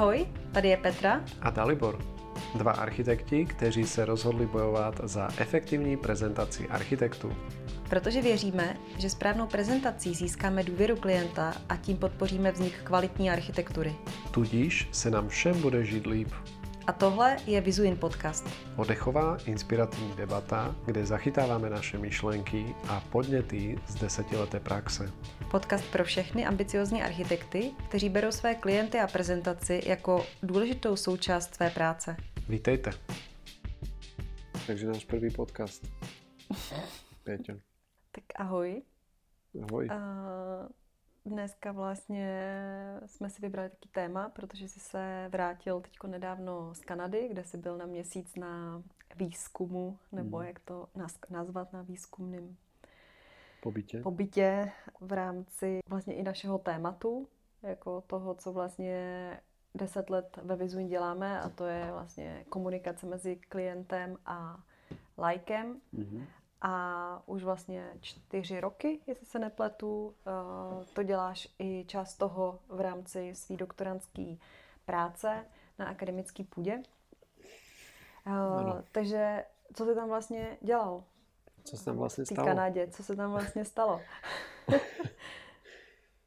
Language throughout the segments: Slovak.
Ahoj, tady je Petra a Dalibor. Dva architekti, kteří se rozhodli bojovat za efektivní prezentaci architektů. Protože věříme, že správnou prezentací získáme důvěru klienta a tím podpoříme vznik kvalitní architektury. Tudíž se nám všem bude žít líp. A tohle je Vizuin podcast. Odechová inspirativní debata, kde zachytáváme naše myšlenky a podněty z desetileté praxe. Podcast pro všechny ambiciozní architekty, kteří berou své klienty a prezentaci jako důležitou součást své práce. Vítejte. Takže náš první podcast. Péťo. Tak ahoj. Ahoj. Uh, dneska vlastně jsme si vybrali taký téma, protože jsi se vrátil teď nedávno z Kanady, kde jsi byl na měsíc na výzkumu, nebo hmm. jak to nazvat na výzkumném pobytě. pobytě v rámci vlastně i našeho tématu, jako toho, co vlastně deset let ve Vizuin děláme a to je vlastně komunikace mezi klientem a lajkem. Mm-hmm. A už vlastně čtyři roky, jestli se nepletu, eh, to děláš i část toho v rámci své doktorantské práce na akademické půdě. Eh, ano. Takže co jsi tam vlastně dělal? Co se tam vlastně stalo? V Kanadě, co se tam vlastně stalo?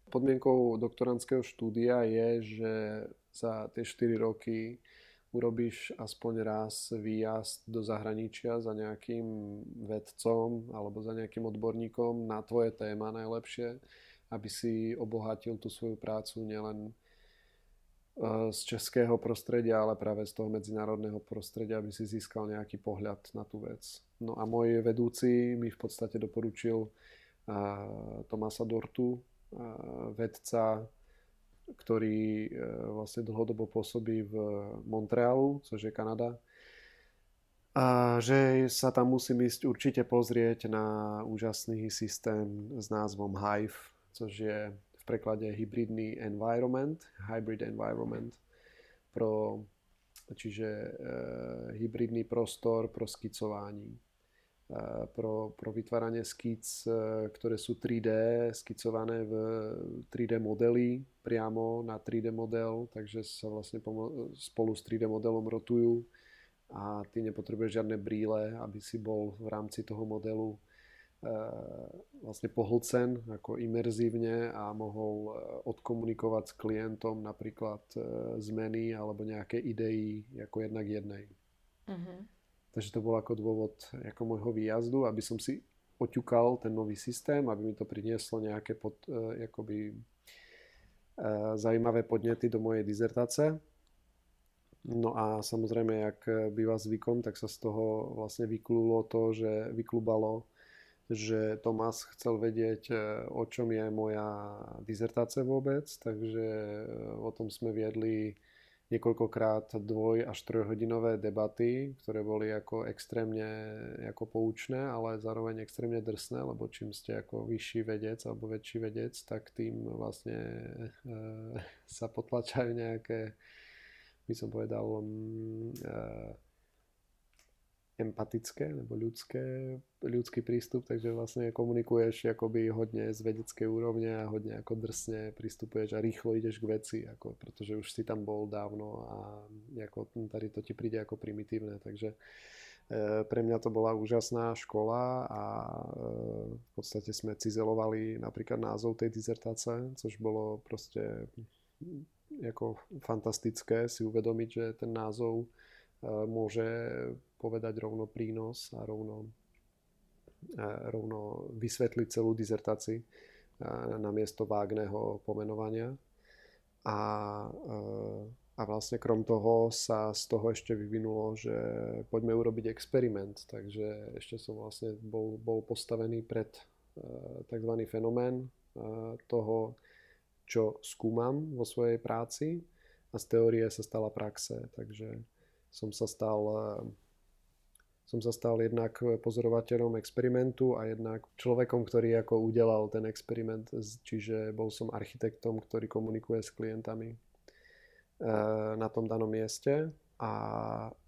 Podmienkou doktorantského štúdia je, že za tie 4 roky urobíš aspoň raz výjazd do zahraničia za nejakým vedcom alebo za nejakým odborníkom na tvoje téma najlepšie, aby si obohatil tú svoju prácu nielen e, z českého prostredia, ale práve z toho medzinárodného prostredia, aby si získal nejaký pohľad na tú vec. No a môj vedúci mi v podstate doporučil Tomasa Dortu, vedca, ktorý e, vlastne dlhodobo pôsobí v Montrealu, což je Kanada. A že sa tam musím ísť určite pozrieť na úžasný systém s názvom Hive, což je v preklade hybridný environment, hybrid environment, pro, čiže e, hybridný prostor pro skicování pro, pro vytváranie skic, e, ktoré sú 3D, skicované v 3D modely priamo na 3D model, takže sa vlastne spolu s 3D modelom rotujú a ty nepotrebuješ žiadne brýle, aby si bol v rámci toho modelu e, vlastne pohlcen ako imerzívne a mohol odkomunikovať s klientom napríklad zmeny alebo nejaké idei ako jednak jednej. Uh-huh. Takže to bol ako dôvod ako môjho výjazdu, aby som si oťukal ten nový systém, aby mi to prinieslo nejaké pod, uh, akoby, uh, zaujímavé podnety do mojej dizertace. No a samozrejme, jak býva zvykom, tak sa z toho vlastne vyklulo to, že vyklubalo, že Tomás chcel vedieť, e, o čom je moja dizertácia vôbec, takže o tom sme viedli niekoľkokrát dvoj až trojhodinové debaty, ktoré boli ako extrémne ako poučné, ale zároveň extrémne drsné, lebo čím ste ako vyšší vedec alebo väčší vedec, tak tým vlastne e, sa potlačajú nejaké, by som povedal, e, empatické nebo ľudské, ľudský prístup, takže vlastne komunikuješ akoby hodne z vedeckej úrovne a hodne ako drsne pristupuješ a rýchlo ideš k veci, ako, pretože už si tam bol dávno a ako, tady to ti príde ako primitívne, takže e, pre mňa to bola úžasná škola a e, v podstate sme cizelovali napríklad názov tej dizertáce, což bolo proste ako fantastické si uvedomiť, že ten názov môže povedať rovno prínos a rovno, rovno vysvetliť celú dizertáciu na miesto vágného pomenovania. A, a vlastne krom toho sa z toho ešte vyvinulo, že poďme urobiť experiment. Takže ešte som vlastne bol, bol postavený pred tzv. fenomén toho, čo skúmam vo svojej práci a z teórie sa stala praxe. Takže som sa stal eh, som sa stal jednak pozorovateľom experimentu a jednak človekom, ktorý ako udelal ten experiment, čiže bol som architektom, ktorý komunikuje s klientami eh, na tom danom mieste a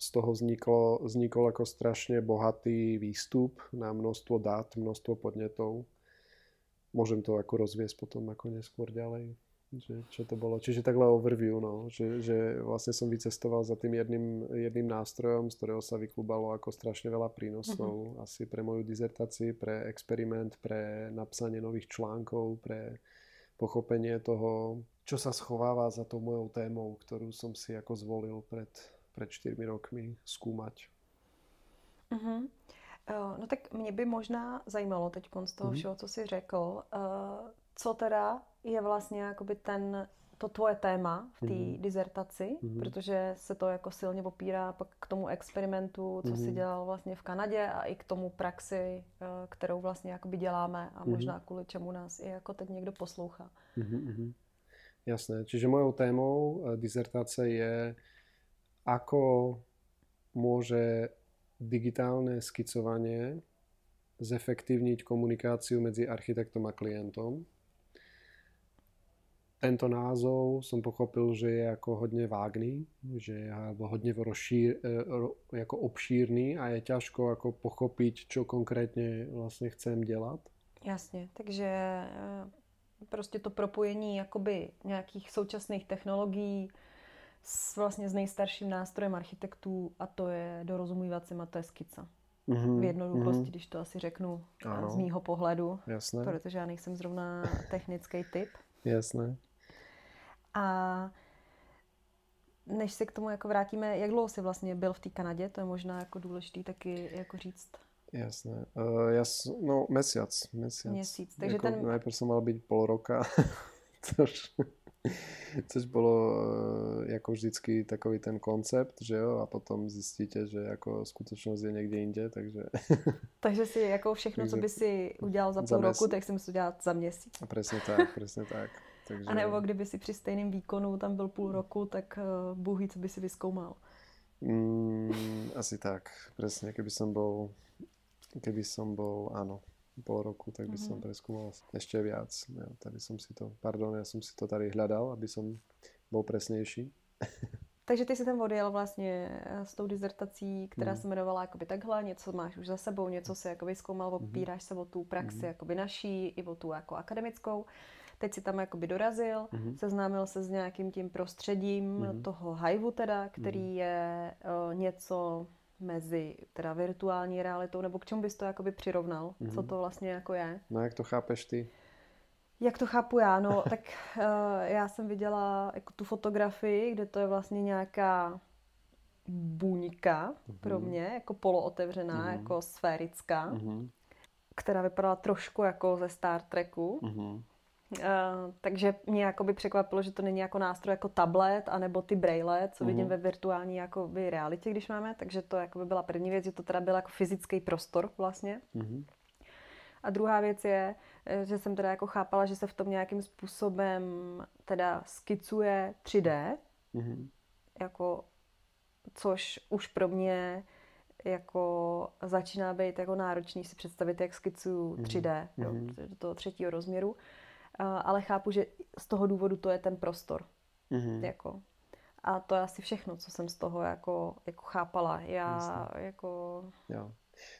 z toho vzniklo, vznikol ako strašne bohatý výstup na množstvo dát, množstvo podnetov. Môžem to ako rozviesť potom ako neskôr ďalej. Že čo to bolo. Čiže takhle overview, no, že, že vlastne som vycestoval za tým jedným, jedným nástrojom, z ktorého sa vyklúbalo ako strašne veľa prínosov. Uh-huh. Asi pre moju dizertáciu, pre experiment, pre napsanie nových článkov, pre pochopenie toho, čo sa schováva za tou mojou témou, ktorú som si ako zvolil pred, pred 4 rokmi skúmať. Uh-huh. Uh, no tak mě by možná zajímalo teď z toho uh-huh. všeho, co jsi řekl, uh, co teda je vlastně jakoby ten, to tvoje téma v té mm. dizertaci, mm. protože se to jako silně opírá pak k tomu experimentu, co mm. si dělal vlastně v Kanadě a i k tomu praxi, eh, kterou vlastně jakoby děláme a mm. možná kvůli čemu nás i jako teď někdo poslouchá. Mm-hmm. Jasné, čiže mojou témou eh, dizertace je, ako môže digitálne skicovanie zefektívniť komunikáciu medzi architektom a klientom tento názov som pochopil, že je ako hodně vágný, že je alebo hodně rozšír, e, jako obšírný a je ťažko jako pochopit, čo konkrétně vlastně chcem dělat. Jasně, takže e, prostě to propojení jakoby nějakých současných technologií s vlastně s nejstarším nástrojem architektů a to je dorozumívacím a to je skica. Mm-hmm, v jednoduchosti, mm-hmm. když to asi řeknu e, ano. z mýho pohledu, Jasné. protože já nejsem zrovna technický typ. Jasné. A než se k tomu jako vrátíme, jak dlouho jsi vlastně byl v té Kanadě? To je možná jako důležitý taky jako říct. Jasné. Uh, jas, no mesiac. Mesiac. Měsíc. Takže jako, ten... Najprv som mal byť pol roka, což, což bolo uh, jako vždycky takový ten koncept, že jo, a potom zjistíte, že jako skutečnost je někde jinde, takže... takže si jako všechno, co by si udělal za půl za roku, tak si musel udělat za měsíc. Presne tak, presne tak. Takže... A nebo kdyby si při stejném výkonu tam byl půl roku, tak uh, Bůh ví, co by si vyskoumal. Mm, asi tak, presne. Keby som bol, keby som bol, áno, pol roku, tak by som mhm. preskúmal ešte viac. Ja, tady som si to, pardon, ja som si to tady hľadal, aby som bol presnejší. Takže ty si tam odjel vlastně eh, s tou dizertací, která mm. se jmenovala jakoby takhle, něco máš už za sebou, něco si jakoby zkoumal, mhm. opíráš se o tu praxi mm. jakoby naší i o tu jako akademickou. Teď si tam jakoby dorazil, mm-hmm. seznámil se s nějakým tím prostředím mm-hmm. toho hajvu teda, který mm-hmm. je uh, něco mezi teda virtuální realitou, nebo k čemu bys to jakoby přirovnal? Mm-hmm. Co to vlastně jako je? No jak to chápeš ty? Jak to chápu já? No, tak uh, já jsem viděla jako tu fotografii, kde to je vlastně nějaká buňka mm-hmm. pro mě, jako polootevřená, mm-hmm. jako sférická, mm-hmm. která vypadala trošku jako ze Star Treku. Mm-hmm. Uh, takže mě jakoby překvapilo, že to není jako nástroj jako tablet, anebo ty braille, co vidím mm. ve virtuální jakoby realitě, když máme, takže to jakoby byla první věc, že to teda byl jako fyzický prostor vlastně. Mm. A druhá věc je, eh, že jsem teda jako chápala, že se v tom nějakým způsobem teda skicuje 3D, mm. jako, což už pro mě jako začíná být jako náročný si představit, jak skicuju 3D mm. do, do toho třetího rozměru ale chápu, že z toho důvodu to je ten prostor. Mm-hmm. Jako. A to je asi všechno, co jsem z toho jako, jako chápala. Já Jasne. jako... Jo.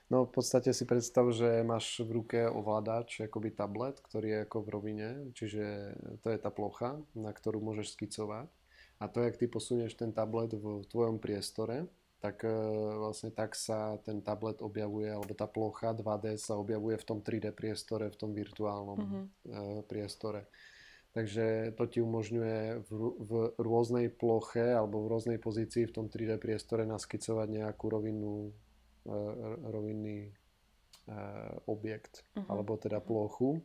No v podstate si predstav, že máš v ruke ovládač, akoby tablet, ktorý je ako v rovine, čiže to je tá plocha, na ktorú môžeš skicovať. A to, jak ty posunieš ten tablet v tvojom priestore, tak e, vlastne tak sa ten tablet objavuje, alebo tá plocha 2D sa objavuje v tom 3D priestore, v tom virtuálnom mm-hmm. priestore. Takže to ti umožňuje v, v rôznej ploche alebo v rôznej pozícii v tom 3D priestore naskicovať nejakú rovinnú, e, rovinný objekt, mm-hmm. alebo teda plochu.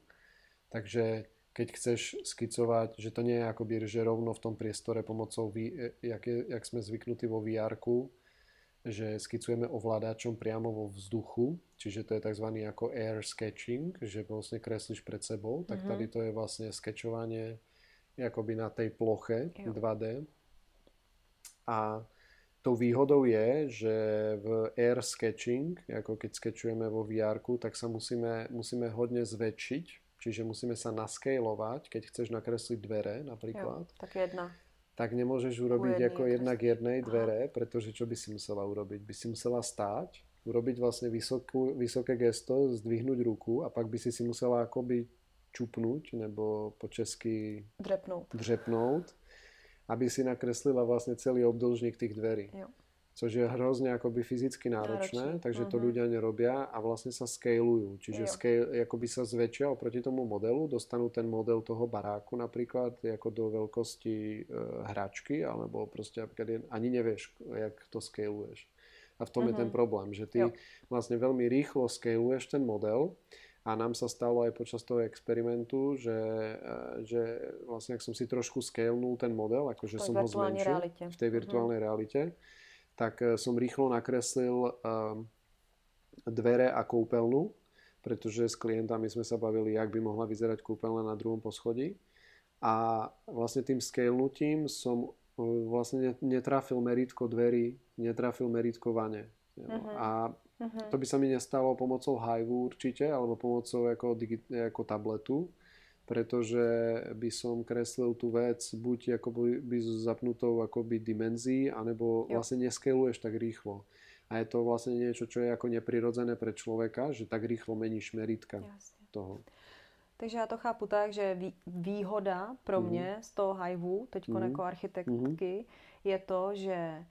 Takže keď chceš skicovať, že to nie je akoby, že rovno v tom priestore pomocou, jak, je, jak sme zvyknutí vo vr že skicujeme ovládačom priamo vo vzduchu, čiže to je tzv. ako air sketching, že vlastne kreslíš pred sebou, tak mm-hmm. tady to je vlastne skečovanie akoby na tej ploche jo. 2D. A tou výhodou je, že v air sketching, ako keď skečujeme vo vr tak sa musíme, musíme hodne zväčšiť, čiže musíme sa naskejlovať, keď chceš nakresliť dvere napríklad. Jo, tak jedna tak nemôžeš urobiť ako jednak jednej dvere, pretože čo by si musela urobiť? By si musela stáť, urobiť vlastne vysokú, vysoké gesto, zdvihnúť ruku a pak by si si musela akoby čupnúť, nebo po česky dřepnout. dřepnout, aby si nakreslila vlastne celý obdĺžnik tých dverí. Jo. Což je hrozne akoby fyzicky náročné, Náročné, takže to mhm. ľudia nerobia a vlastne sa scaleujú. Čiže Jo. scale, akoby sa zväčšia oproti tomu modelu, dostanú ten model toho baráku napríklad ako do veľkosti e, hračky, alebo proste napríklad ani nevieš, jak to scaluješ. A v tom je ten Mhm. problém, že ty Jo. vlastne veľmi rýchlo scaluješ ten model a nám sa stalo aj počas toho experimentu, že, e, že vlastne ak som si trošku scalnul ten model, akože som ho zmenšil realite. v tej Mhm. virtuálnej realite, tak e, som rýchlo nakreslil um, dvere a kúpeľnu, pretože s klientami sme sa bavili, jak by mohla vyzerať kúpeľna na druhom poschodí. A vlastne tým scalnutím som e, vlastne ne- netrafil meritko dverí, netrafil meritko vane. Mhm. A Mhm. to by sa mi nestalo pomocou Hive určite, alebo pomocou ako, digi- ako tabletu, pretože by som kreslil tú vec buď akoby by s zapnutou akoby dimenzií, anebo Jo. vlastne neskeluješ tak rýchlo. A je to vlastne niečo, čo je ako neprirodzené pre človeka, že tak rýchlo meníš meritka Jasně. toho. Takže já to chápu tak, že vý, výhoda pro Mhm. mě z toho Hivu, teď Mhm. jako architektky, je to, že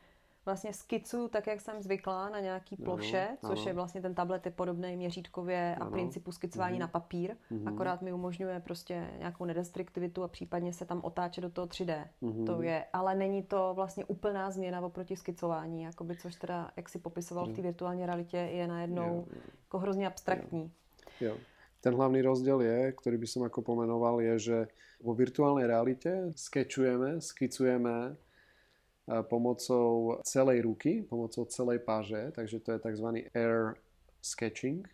vlastně skicuju tak, jak jsem zvyklá na nějaký Ano, ploše, což ano. je vlastně ten tablet je podobný měřítkově a Ano. principu skicování Mhm. na papír, Mhm. akorát mi umožňuje prostě nějakou nedestruktivitu a případně se tam otáčet do toho 3D. Mhm. To je, ale není to vlastně úplná změna oproti skicování, jakoby, což teda, jak si popisoval v té virtuální realitě, je najednou Jo. jako hrozně abstraktní. Jo. Ten hlavný rozdiel je, ktorý by som ako pomenoval, je, že vo virtuálnej realite skečujeme, skicujeme pomocou celej ruky, pomocou celej páže, takže to je tzv. air sketching.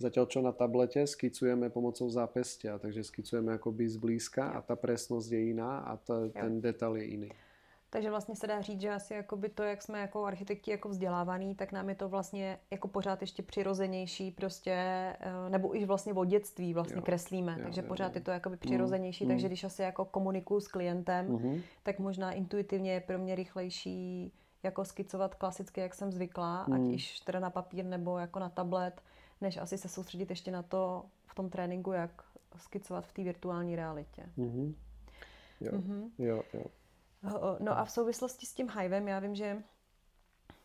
Zatiaľ čo na tablete skicujeme pomocou zápestia, takže skicujeme akoby zblízka a tá presnosť je iná a ta, ten detail je iný. Takže vlastně se dá říct, že asi jakoby to, jak jsme jako architekti jako vzdělávaný, tak nám je to vlastně jako pořád ještě přirozenější prostě, eh, nebo i vlastně od dětství vlastně Jo. kreslíme, Jo, takže jo, pořád jo. je to jakoby přirozenější, mm. takže když asi jako komunikuju s klientem, Mhm. tak možná intuitivně je pro mě rychlejší jako skicovat klasicky, jak jsem zvyklá, ať Mm. již teda na papír nebo jako na tablet, než asi se soustředit ještě na to v tom tréninku, jak skicovat v té virtuální realitě. Mhm. Jo. Mhm. jo, jo. No a v souvislosti s tím Hivem, já vím, že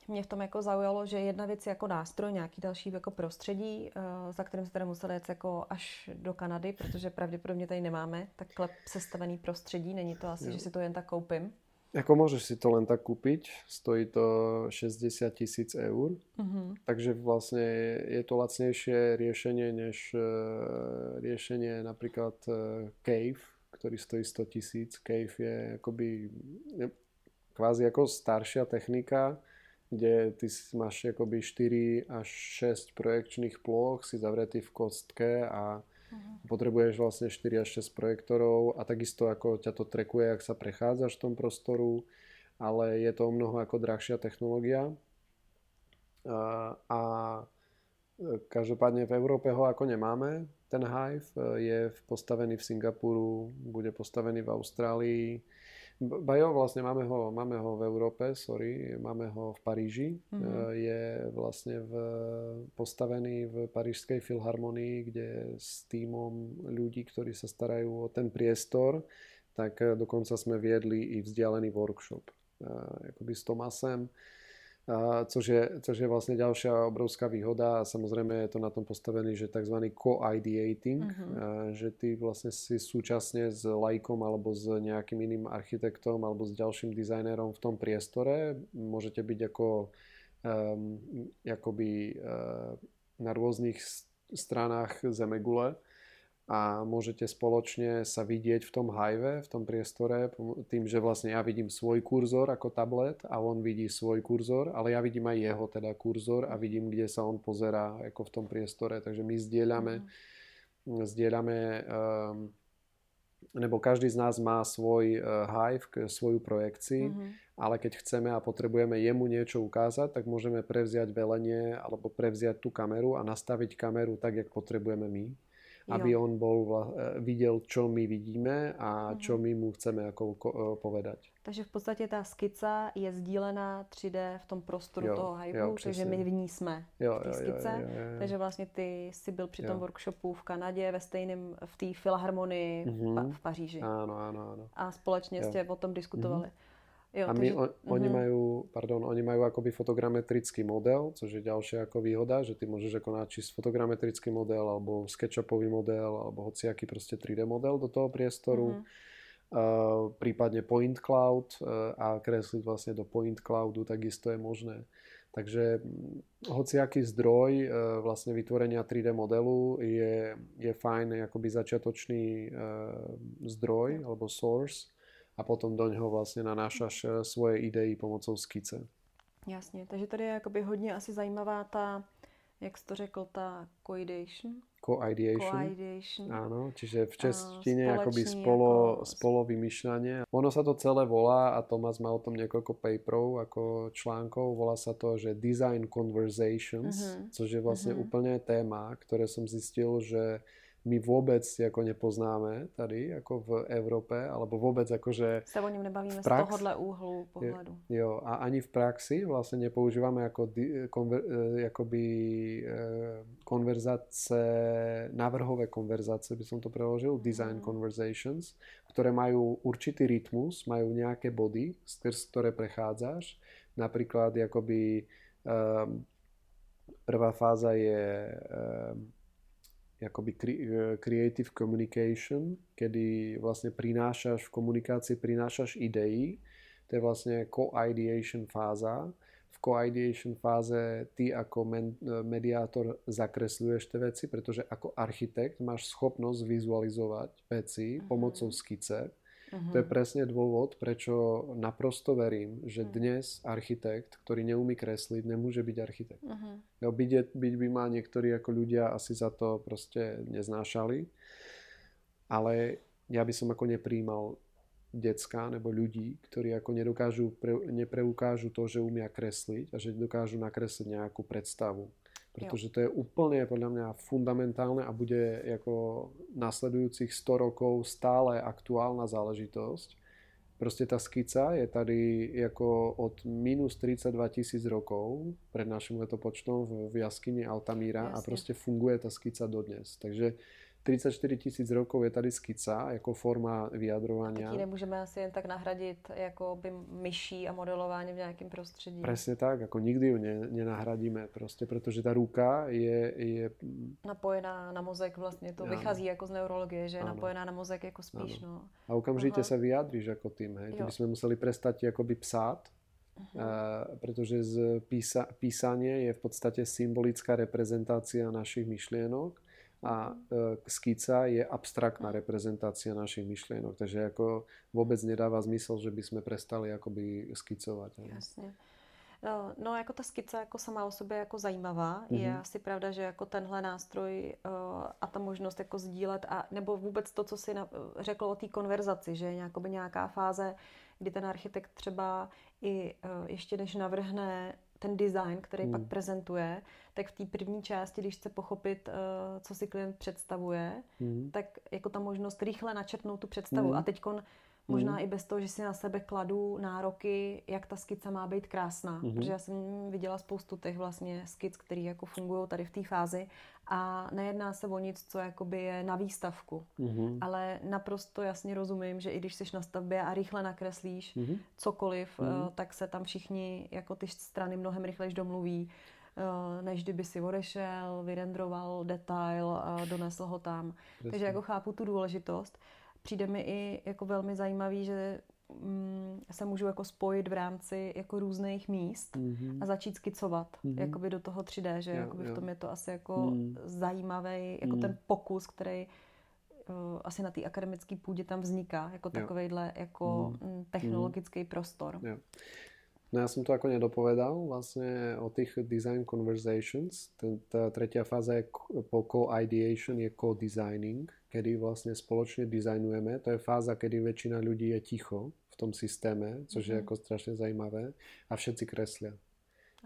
mě v tom jako zaujalo, že jedna věc je jako nástroj, nějaký další jako prostředí, eh, za kterým se teda museli jet jako až do Kanady, protože pravděpodobně tady nemáme takhle sestavený prostředí, není to asi, Jo. že si to jen tak koupím. Ako môžeš si to len tak kúpiť, stojí to 60 tisíc eur, Mhm. takže vlastne je to lacnejšie riešenie než riešenie napríklad e, Cave, ktorý stojí 100 tisíc. Cave je akoby je kvázi ako staršia technika, kde ty máš akoby 4 až 6 projekčných ploch, si zavretý v kostke a potrebuješ vlastne 4 až 6 projektorov a takisto ako ťa to trekuje, ak sa prechádzaš v tom prostoru, ale je to o mnoho ako drahšia technológia. A, a e, každopádne v Európe ho ako nemáme. Ten Hive e, je postavený v Singapuru, bude postavený v Austrálii. B- Ba jo, vlastne máme ho, máme ho v Európe, sorry, máme ho v Paríži. Mhm. E, Je vlastne v, postavený v Parížskej filharmonii, kde s týmom ľudí, ktorí sa starajú o ten priestor, tak e, dokonca sme viedli i vzdialený workshop e, akoby s Tomasem, což, je, což je vlastne ďalšia obrovská výhoda a samozrejme je to na tom postavený, že tzv. co-ideating, a že ty vlastne si súčasne s lajkom alebo s nejakým iným architektom alebo s ďalším dizajnérom v tom priestore môžete byť ako um, akoby uh, na rôznych stranách zemegule a môžete spoločne sa vidieť v tom hive, v tom priestore, tým, že vlastne ja vidím svoj kurzor ako tablet a on vidí svoj kurzor, ale ja vidím aj jeho teda kurzor a vidím, kde sa on pozerá ako v tom priestore. Takže my zdieľame, zdieľame um, nebo každý z nás má svoj uh, hive, svoju projekciu, Mhm. ale keď chceme a potrebujeme jemu niečo ukázať, tak môžeme prevziať velenie alebo prevziať tú kameru a nastaviť kameru tak, jak potrebujeme my. Aby jo. on bol, e, videl, čo my vidíme a mm-hmm. čo my mu chceme jako povedať. Takže v podstatě ta skica je sdílená 3D v tom prostoru jo, toho hybu, takže my v ní jsme jo, v té skice. Jo, jo, jo, jo. Takže vlastně ty jsi byl při jo. tom workshopu v Kanadě, ve stejném, v té filharmonii mm-hmm. v Paříži. Áno, áno, áno. A společně jo. jste o tom diskutovali. Mm-hmm. Jo, a my, takže, on, uh-huh. oni, majú, pardon, oni majú akoby fotogrametrický model, což je ďalšia ako výhoda, že ty môžeš ako načísť fotogrametrický model alebo SketchUpový model alebo hociaký proste 3D model do toho priestoru. Uh-huh. Uh, prípadne point cloud uh, a kresliť vlastne do point cloudu takisto je možné. Takže hociaký zdroj uh, vlastne vytvorenia 3D modelu je, je fajn akoby začiatočný uh, zdroj alebo source a potom do něho vlastně nanášaš eh, svoje idei pomocou skice. Jasně, takže tady je jakoby hodně asi zajímavá ta, jak jsi to řekl, ta coidation. Co-ideation. Co-ideation. Áno, čiže v češtine akoby spolo, ako... spolo vymýšľanie. Ono sa to celé volá, a Tomas má o tom niekoľko paperov ako článkov, volá sa to, že Design Conversations, uh-huh. což je vlastne uh-huh. úplne téma, ktoré som zistil, že my vôbec ako nepoznáme tady ako v Európe, alebo vôbec akože... Sa o ňom nebavíme prax, z tohohle úhlu pohľadu. Jo, a ani v praxi vlastne nepoužívame ako konver, e, akoby e, konverzace, návrhové konverzace, by som to preložil, design mm. conversations, ktoré majú určitý rytmus, majú nejaké body, skrz ktoré prechádzaš. Napríklad akoby um, prvá fáza je um, akoby e, creative communication, kedy vlastne prinášaš v komunikácii, prinášaš idei, to je vlastne co-ideation fáza. V co-ideation fáze ty ako men, e, mediátor zakresľuješ tie veci, pretože ako architekt máš schopnosť vizualizovať veci mhm. pomocou skice Uh-huh. To je presne dôvod, prečo naprosto verím, že uh-huh. dnes architekt, ktorý neumí kresliť, nemôže byť architekt. Uh-huh. Jo, byť, byť by ma niektorí ako ľudia asi za to proste neznášali, ale ja by som ako nepríjmal decka nebo ľudí, ktorí ako nedokážu, pre, nepreukážu to, že umia kresliť a že dokážu nakresliť nejakú predstavu. Pretože to je úplne podľa mňa fundamentálne a bude ako nasledujúcich 100 rokov stále aktuálna záležitosť. Proste tá skica je tady ako od minus 32 tisíc rokov pred našim letopočtom v, v jaskyni Altamíra Jasne. a proste funguje tá skica dodnes. Takže 34 tisíc rokov je tady skica jako forma vyjadrovania. A nemůžeme asi jen tak nahradit jako by myší a modelování v nějakém prostředí. Presne tak, ako nikdy ju ne, nenahradíme prostě, protože ta ruka je... je... Napojená na mozek vlastně, to ano. vychází jako z neurologie, že je ano. napojená na mozek jako spíš, ano. no. A okamžite Aha. sa vyjadríš ako tým, hej. To by sme museli prestať akoby psát, Uh-huh. Uh, pretože z písa, písanie je v podstate symbolická reprezentácia našich myšlienok a e, skica je abstraktná reprezentácia našich myšlienok, takže jako vůbec nedává smysl, že by jsme prestali jakoby skicovat. Jasně. No, no, jako ta skica jako sama o sobě jako zajímavá. Mm-hmm. Je asi pravda, že jako tenhle nástroj uh, a ta možnost jako sdílet a nebo vůbec to, co si na, řekl o té konverzaci, že je nějaká fáze, kdy ten architekt třeba i uh, ještě než navrhne ten design, který hmm. pak prezentuje, tak v té první části, když chce pochopit, uh, co si klient představuje, hmm. tak jako ta možnost rychle načrtnout tu představu. Hmm. A teď možná hmm. i bez toho, že si na sebe kladu nároky, jak ta skica má být krásná. Hmm. Protože já jsem viděla spoustu těch vlastně skic, které jako fungují tady v té fázi a nejedná se o nic, co jakoby je na výstavku. Mm-hmm. Ale naprosto jasně rozumím, že i když jsi na stavbě a rychle nakreslíš mm-hmm. cokoliv, mm-hmm. tak se tam všichni jako ty strany mnohem rychleji domluví, eh, než kdyby si odešel, vyrendroval detail donesl ho tam. Presně. Takže jako chápu tu důležitost. Přijde mi i jako velmi zajímavý, že Mm, se můžu jako spojit v rámci jako různých míst mm-hmm. a začít skicovat mm-hmm. jakoby do toho 3D, že jo, jakoby jo. v tom je to asi jako mm. zajímavý jako mm. ten pokus, který uh, asi na té akademické půdě tam vzniká, jako takovejhle jako mm. technologický mm. prostor. Jo. No ja som to ako nedopovedal vlastne o tých design conversations. Tá tretia fáza je po co-ideation je co-designing, kedy vlastne spoločne dizajnujeme. To je fáza, kedy väčšina ľudí je ticho v tom systéme, což mm-hmm. je mhm. ako strašne zajímavé a všetci kreslia.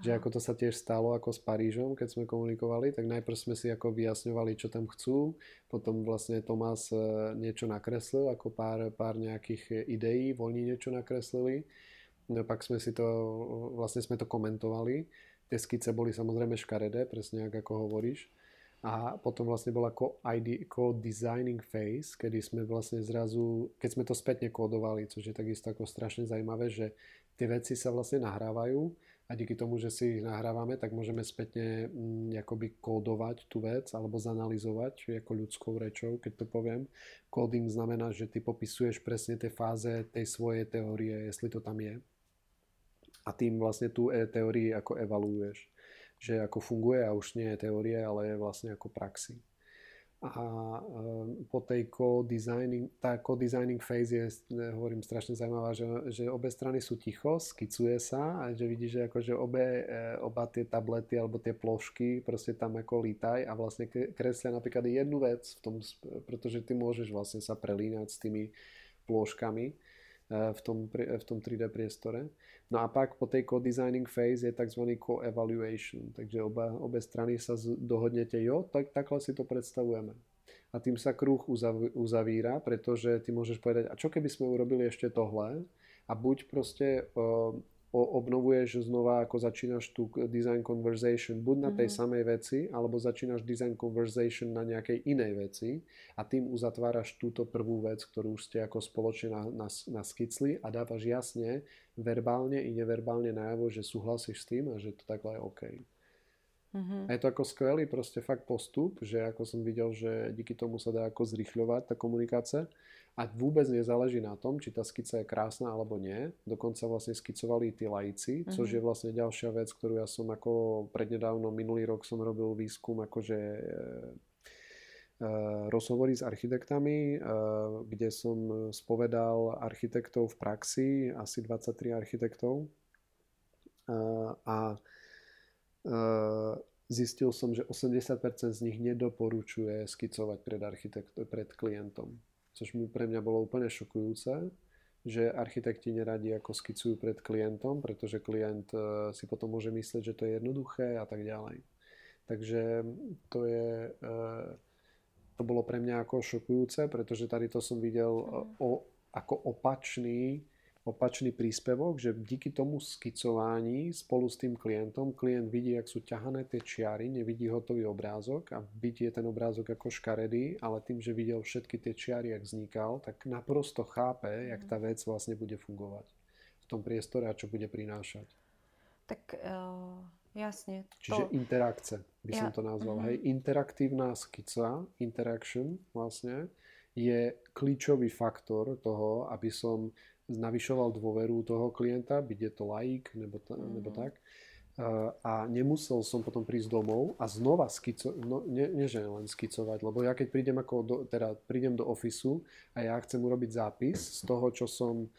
Že ako to sa tiež stalo ako s Parížom, keď sme komunikovali, tak najprv sme si ako vyjasňovali, čo tam chcú, potom vlastne Tomás e, niečo nakreslil, ako pár, pár nejakých ideí, voľní niečo nakreslili. No pak sme si to, vlastne sme to komentovali. Tie skice boli samozrejme škaredé, presne ako hovoríš. A potom vlastne bola co-designing phase, kedy sme vlastne zrazu, keď sme to spätne kódovali, čo je takisto ako strašne zaujímavé, že tie veci sa vlastne nahrávajú a díky tomu, že si ich nahrávame, tak môžeme spätne mm, akoby kódovať tú vec alebo zanalizovať ako ľudskou rečou, keď to poviem. Coding znamená, že ty popisuješ presne tie fáze tej svojej teórie, jestli to tam je. A tým vlastne tú e teórii ako evaluuješ že ako funguje a už nie je teórie, ale je vlastne ako praxi. A ehm, po tej co-designing, tá co-designing phase je, hovorím, strašne zaujímavá, že, že obe strany sú ticho, skicuje sa a že vidíš, že akože obe, e, oba tie tablety alebo tie plošky proste tam ako lítaj a vlastne kreslia napríklad jednu vec v tom, pretože ty môžeš vlastne sa prelínať s tými plôžkami Eh, v tom, v tom 3D priestore. No a pak po tej co-designing phase je tzv. co-evaluation, takže oba, obe strany sa dohodnete, jo, tak, takhle si to predstavujeme. A tým sa kruh uzavíra, pretože ty môžeš povedať, a čo keby sme urobili ešte tohle? A buď proste uh, obnovuješ znova, ako začínaš tú design conversation buď na tej mm-hmm. samej veci, alebo začínaš design conversation na nejakej inej veci a tým uzatváraš túto prvú vec, ktorú už ste ako spoločne na, skicli a dávaš jasne, verbálne i neverbálne najavo, že súhlasíš s tým a že to takhle je OK. Mm-hmm. A je to ako skvelý proste fakt postup, že ako som videl, že díky tomu sa dá ako zrychľovať tá komunikácia a vôbec nezáleží na tom, či tá skica je krásna alebo nie. Dokonca vlastne skicovali tí laici, mm-hmm. což je vlastne ďalšia vec, ktorú ja som ako prednedávno, minulý rok som robil výskum akože Uh, rozhovory s architektami, uh, kde som spovedal architektov v praxi, asi 23 architektov. A zistil som, že 80% z nich nedoporučuje skicovať pred, architekt, pred klientom což mi pre mňa bolo úplne šokujúce, že architekti neradi ako skicujú pred klientom, pretože klient e, si potom môže myslieť, že to je jednoduché a tak ďalej. Takže to je, e, to bolo pre mňa ako šokujúce, pretože tady to som videl e, o, ako opačný opačný príspevok, že díky tomu skicování spolu s tým klientom, klient vidí, jak sú ťahané tie čiary, nevidí hotový obrázok a byť je ten obrázok ako škaredý, ale tým, že videl všetky tie čiary, jak vznikal, tak naprosto chápe, jak tá vec vlastne bude fungovať v tom priestore a čo bude prinášať. Tak uh, jasne. Čiže to... interakce by ja, som to nazval. Uh-huh. Hej, interaktívna skica, interaction vlastne, je kľúčový faktor toho, aby som navyšoval dôveru toho klienta, byť je to laik nebo, ta, mm. nebo tak. A nemusel som potom prísť domov a znova skico, no, nie, nie že len skicovať, lebo ja keď prídem, ako do, teda prídem do ofisu a ja chcem urobiť zápis z toho, čo som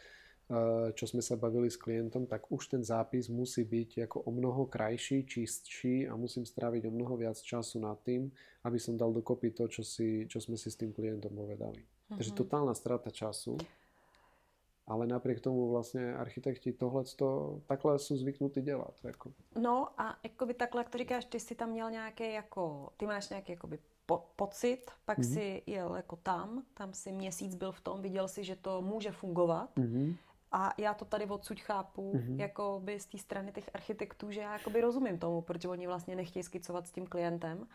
čo sme sa bavili s klientom, tak už ten zápis musí byť ako o mnoho krajší, čistší a musím stráviť o mnoho viac času nad tým, aby som dal dokopy to, čo, si, čo sme si s tým klientom povedali. Mm-hmm. Takže mhm. totálna strata času ale napriek tomu vlastně architekti tohle takhle jsou zvyknutí dělat. Jako. No a jakoby takhle, jak to říkáš, ty jsi tam měl nějaký jako, ty máš nějaký jakoby po, pocit, pak mm-hmm. si jel jako tam, tam si měsíc byl v tom, viděl si, že to může fungovat. Mm-hmm. A já to tady odsud chápu, mm-hmm. jako by z té strany těch architektů, že já jakoby rozumím tomu, proč oni vlastně nechtějí skicovat s tím klientem,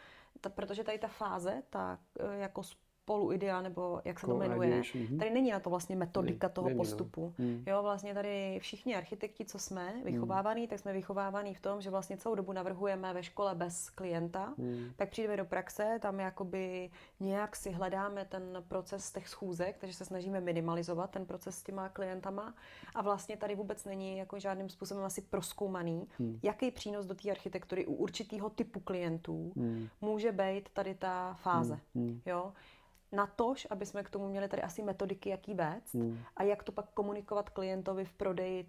ta, protože tady ta fáze, ta e, jako poluidea, nebo jak se to jmenuje. Mm-hmm. Tady není na to vlastně metodika toho není, no. postupu. No. Jo, vlastně tady všichni architekti, co jsme vychovávaní, mm. tak jsme vychovávaní v tom, že vlastně celou dobu navrhujeme ve škole bez klienta, mm. pak přijdeme do praxe, tam jakoby nějak si hledáme ten proces těch schůzek, takže se snažíme minimalizovat ten proces s těma klientama a vlastně tady vůbec není jako žádným způsobem asi proskoumaný, mm. jaký přínos do té architektury u určitého typu klientů mm. může být tady ta fáze. Mm. Jo? Na tož, aby jsme k tomu měli tady asi metodiky, jaký vést hmm. a jak to pak komunikovat klientovi v prodeji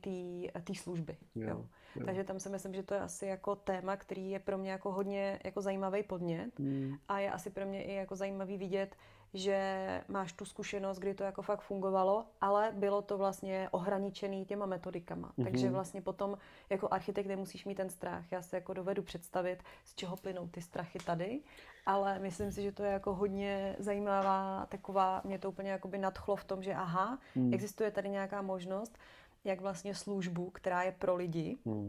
té služby. Jo, jo. Jo. Takže tam si myslím, že to je asi jako téma, který je pro mě jako hodně jako zajímavý podnět hmm. a je asi pro mě i jako zajímavý vidět, že máš tu zkušenost, kdy to jako fakt fungovalo, ale bylo to vlastně ohraničený těma metodikama. Mm-hmm. Takže vlastně potom jako architekt nemusíš mít ten strach. Já si jako dovedu představit, z čeho plynou ty strachy tady, ale myslím si, že to je jako hodně zajímavá taková, mě to úplně jakoby nadchlo v tom, že aha, mm. existuje tady nějaká možnost, jak vlastně službu, která je pro lidi, hmm. uh,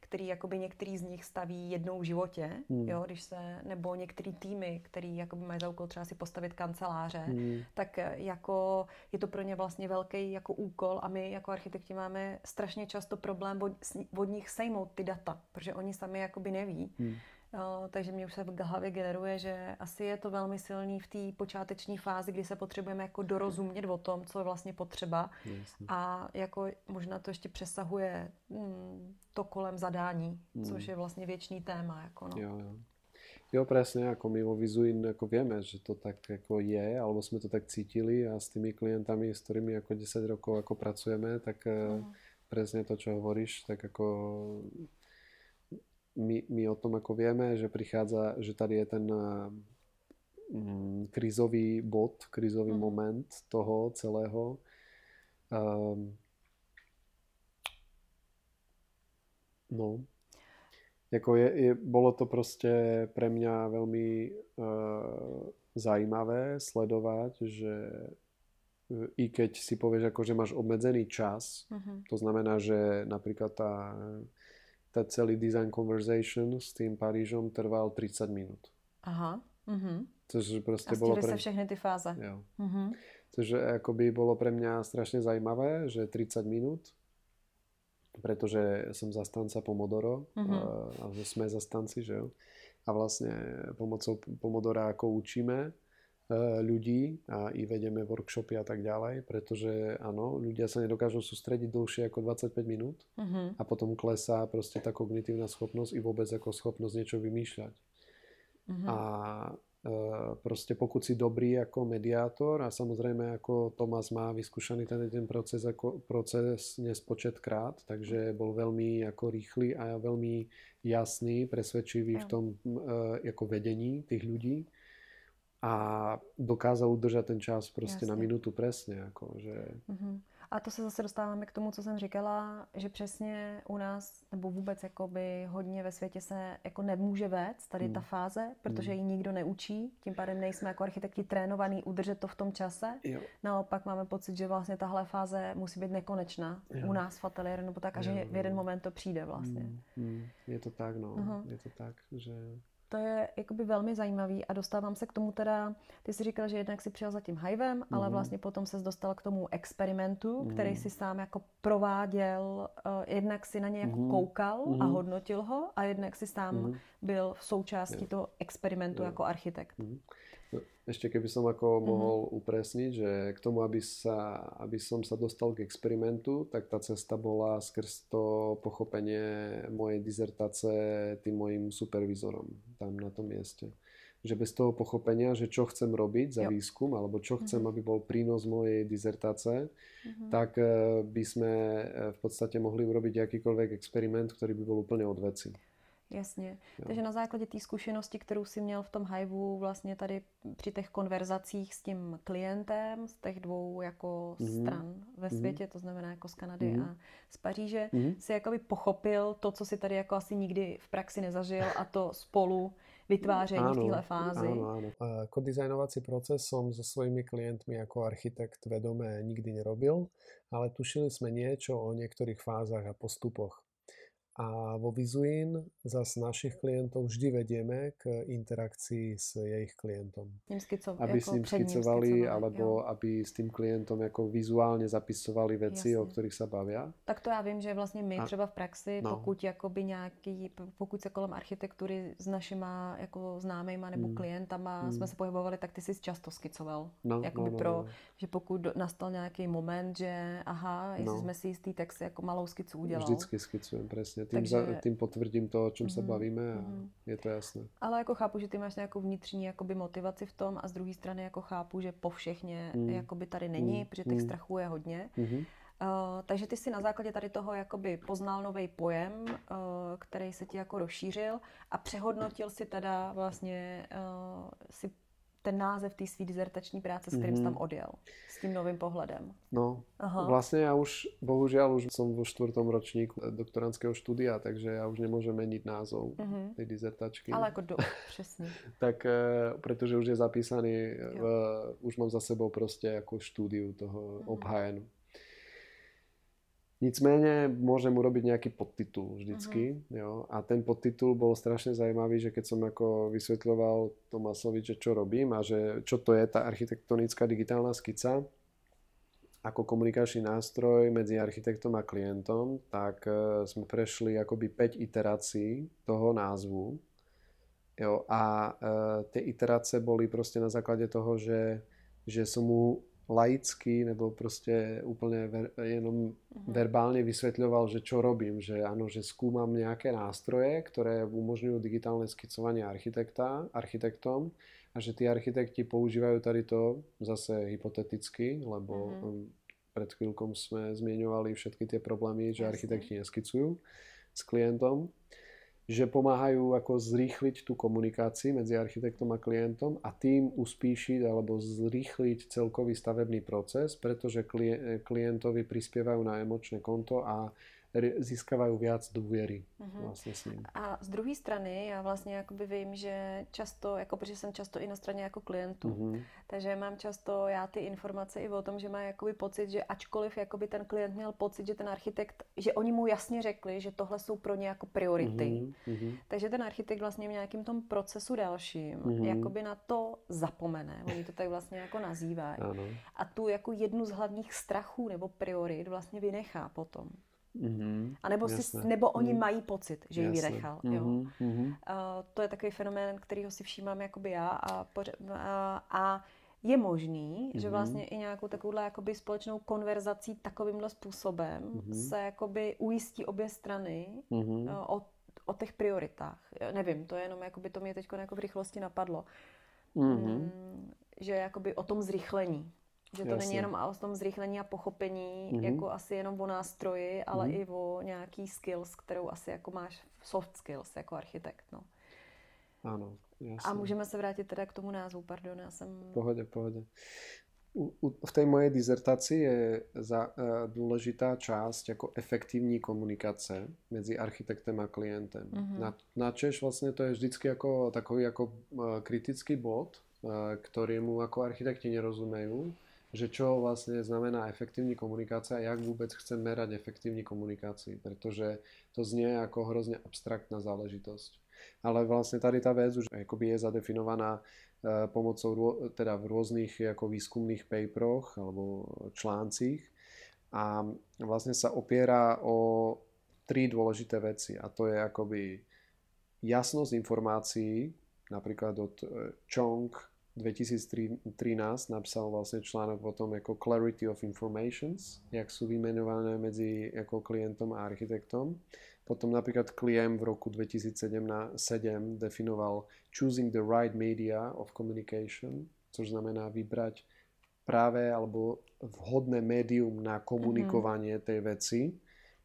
který jakoby některý z nich staví jednou v životě, hmm. jo, když se, nebo některý týmy, který jakoby mají za úkol třeba si postavit kanceláře, hmm. tak eh, jako je to pro ně vlastně velký jako úkol a my jako architekti máme strašně často problém od, od nich sejmout ty data, protože oni sami jakoby neví. Hmm No, takže mě už se v hlavě generuje, že asi je to velmi silný v té počáteční fázi, kdy se potřebujeme jako dorozumět o tom, co je vlastně potřeba. Jasně. A jako možná to ještě přesahuje hmm, to kolem zadání, hmm. což je vlastně věčný téma. Jako no. jo, jo. Jo, presne, ako my vo Vizuin ako vieme, že to tak ako je, alebo sme to tak cítili a s tými klientami, s ktorými ako 10 rokov ako pracujeme, tak mm. presne to, čo hovoríš, tak ako my, my o tom ako vieme, že prichádza, že tady je ten mm, krizový bod, krizový mm. moment toho celého. Um, no, jako je, je, bolo to prostě pre mňa veľmi uh, zajímavé sledovať, že i keď si povieš, ako, že máš obmedzený čas, mm-hmm. to znamená, že napríklad tá tá celý design conversation s tým Parížom trval 30 minút. Aha. Uh-huh. Což proste a bolo pre... sa všechny ty fáze. Jo. Uh-huh. Což akoby bolo pre mňa strašne zaujímavé, že 30 minút, pretože som zastanca Pomodoro uh-huh. a, a sme zastanci, že jo. A vlastne pomocou Pomodora ako učíme ľudí a i vedeme workshopy a tak ďalej, pretože áno, ľudia sa nedokážu sústrediť dlhšie ako 25 minút uh-huh. a potom klesá proste tá kognitívna schopnosť i vôbec ako schopnosť niečo vymýšľať. Uh-huh. A e, proste pokud si dobrý ako mediátor a samozrejme ako Tomás má vyskúšaný ten, ten proces ako proces nespočetkrát, takže bol veľmi ako rýchly a veľmi jasný, presvedčivý v tom e, ako vedení tých ľudí a dokázal udržet ten čas prostě Jasně. na minutu přesně. Jako, že... Uh-huh. A to se zase dostáváme k tomu, co jsem říkala, že přesně u nás, nebo vůbec jakoby hodně ve světě se jako nemůže vést tady hmm. ta fáze, protože hmm. ji nikdo neučí, tím pádem nejsme jako architekti trénovaní udržet to v tom čase. Jo. Naopak máme pocit, že vlastně tahle fáze musí být nekonečná jo. u nás v ateliéru, nebo tak, a že v jeden moment to přijde vlastně. Hmm. Hmm. Je to tak, no. Uh-huh. Je to tak, že to je jakoby velmi zajímavý a dostávám se k tomu teda, ty jsi říkal, že jednak si přijel za tím mm-hmm. ale mhm. vlastně potom se dostal k tomu experimentu, mm-hmm. který si sám jako prováděl, uh, jednak si na něj jako mm-hmm. koukal mm-hmm. a mhm. hodnotil ho a jednak si sám mm-hmm. byl v součástí yeah. toho experimentu yeah. jako architekt. Mm-hmm. Ešte keby som ako mm-hmm. mohol upresniť, že k tomu, aby, sa, aby som sa dostal k experimentu, tak tá cesta bola skrz to pochopenie mojej dizertace tým mojim supervizorom tam na tom mieste. Že bez toho pochopenia, že čo chcem robiť za jo. výskum, alebo čo chcem, mm-hmm. aby bol prínos mojej dizertace, mm-hmm. tak eh, by sme eh, v podstate mohli urobiť akýkoľvek experiment, ktorý by bol úplne od veci. Jasně. Jo. Takže na základě té zkušenosti, kterou si měl v tom Hiveu vlastně tady při těch konverzacích s tím klientem z těch dvou jako mm-hmm. stran ve mhm. světě, to znamená jako z Kanady mm-hmm. a z Paříže, mm-hmm. si jakoby pochopil to, co si tady jako asi nikdy v praxi nezažil a to spolu vytváření áno, v téhle fázi. Áno, áno. Ako dizajnovací proces som so svojimi klientmi ako architekt vedome nikdy nerobil, ale tušili sme niečo o niektorých fázach a postupoch. A vo Vizuin zas našich klientov vždy vedieme k interakcii s jejich klientom. Skico, aby s ním skicovali, alebo jo. aby s tým klientom jako vizuálně zapisovali věci, Jasně. o kterých se baví. Tak to já vím, že vlastně my a, třeba v praxi, no. pokud jakoby nějaký, pokud se kolem architektury s našima jako známejma nebo mm. klientama mm. jsme se pohybovali, tak ty jsi často skicoval. No, jakoby no, no, pro, no. že pokud nastal nějaký moment, že aha, jestli no. jsme si jistý, tak si jako malou skicu udělal. Vždycky skicujem, přesně tím, Takže... za, tím potvrdím to, o čem mm-hmm. se bavíme a mm-hmm. je to jasné. Ale jako chápu, že ty máš nějakou vnitřní jakoby motivaci v tom a z druhé strany jako chápu, že po všechně mm. jakoby tady není, mm. protože těch mm. strachů je hodně. Mm-hmm. Uh, takže ty si na základě tady toho jakoby poznal nový pojem, uh, který se ti jako rozšířil a přehodnotil si teda vlastně uh, si ten název té své dizertační práce, s kterým mm-hmm. tam odjel, s tím novým pohledem. No, Aha. vlastne ja už, bohužiaľ, už som vo štvrtom ročníku doktorantského štúdia, takže ja už nemôžem meniť názov mm-hmm. tej dizertačky. Ale ako do, přesne. tak, e, pretože už je zapísaný, v, už mám za sebou proste ako štúdiu toho mm-hmm. obhajenú. Nicméně môžem urobiť nejaký podtitul vždycky. Uh-huh. Jo? A ten podtitul bol strašne zaujímavý, že keď som ako vysvetľoval Tomasovi, že čo robím a že čo to je tá architektonická digitálna skica ako komunikačný nástroj medzi architektom a klientom, tak uh, sme prešli akoby 5 iterácií toho názvu. Jo? A uh, tie iterácie boli proste na základe toho, že, že som mu laicky nebo proste úplne ver, jenom uh-huh. verbálne vysvetľoval, že čo robím, že áno, že skúmam nejaké nástroje, ktoré umožňujú digitálne skicovanie architekta, architektom a že tí architekti používajú tady to zase hypoteticky, lebo uh-huh. pred chvíľkom sme zmieňovali všetky tie problémy, že Jasne. architekti neskicujú s klientom že pomáhajú ako zrýchliť tú komunikáciu medzi architektom a klientom a tým uspíšiť alebo zrýchliť celkový stavebný proces, pretože klientovi prispievajú na emočné konto a získávají viac důvěry mm-hmm. vlastně s ním. A z druhé strany já vlastně jakoby vím, že často, jako protože jsem často i na straně jako klientů, mm-hmm. takže mám často já ty informace i o tom, že má jakoby pocit, že ačkoliv jakoby ten klient měl pocit, že ten architekt, že oni mu jasně řekli, že tohle jsou pro ně jako priority. Mm-hmm. Takže ten architekt vlastně v nějakém tom procesu dalším mm-hmm. jakoby na to zapomene. Oni to tak vlastně jako nazývají. A tu jako jednu z hlavních strachů nebo priorit vlastně vynechá potom. Mm-hmm, a nebo, si, nebo oni mm. mají pocit, že ji vynechal. Mm-hmm, jo. Mm-hmm. Uh, to je takový fenomén, kterýho si všímám jakoby já a, poř- a, a je možný, mm-hmm. že vlastně i nějakou takovouhle jakoby společnou konverzací takovýmhle způsobem mm-hmm. se jakoby ujistí obě strany mm-hmm. o, o těch prioritách. Nevím, to je jenom, jakoby to mě teď jako v rychlosti napadlo. Mm-hmm. Mm, že jakoby o tom zrychlení. Že to Jasně. není jenom o tom zrychlení a pochopení, mm-hmm. jako asi jenom o nástroji, ale mm-hmm. i o nějaký skills, kterou asi jako máš soft skills jako architekt. No. Ano, jasně. A můžeme se vrátit teda k tomu názvu, pardon, já jsem... Pohodě, pohodě. U, u, v tej mojej dizertaci je za, uh, dôležitá časť ako efektívní komunikace medzi architektem a klientem. Mm-hmm. Na, na Češ vlastne to je vždycky ako takový ako uh, kritický bod, uh, ktorému ako architekti nerozumejú že čo vlastne znamená efektívna komunikácia a jak vôbec chcem merať efektívnu komunikácii, pretože to znie ako hrozne abstraktná záležitosť. Ale vlastne tady tá vec už akoby je zadefinovaná e, pomocou teda v rôznych ako výskumných paperoch alebo článcích a vlastne sa opiera o tri dôležité veci a to je akoby jasnosť informácií, napríklad od e, Chong 2013 napsal vlastne článok o tom ako Clarity of Informations, jak sú vymenované medzi ako klientom a architektom. Potom napríklad klient v roku 2007 definoval Choosing the right media of communication, což znamená vybrať práve alebo vhodné médium na komunikovanie mm-hmm. tej veci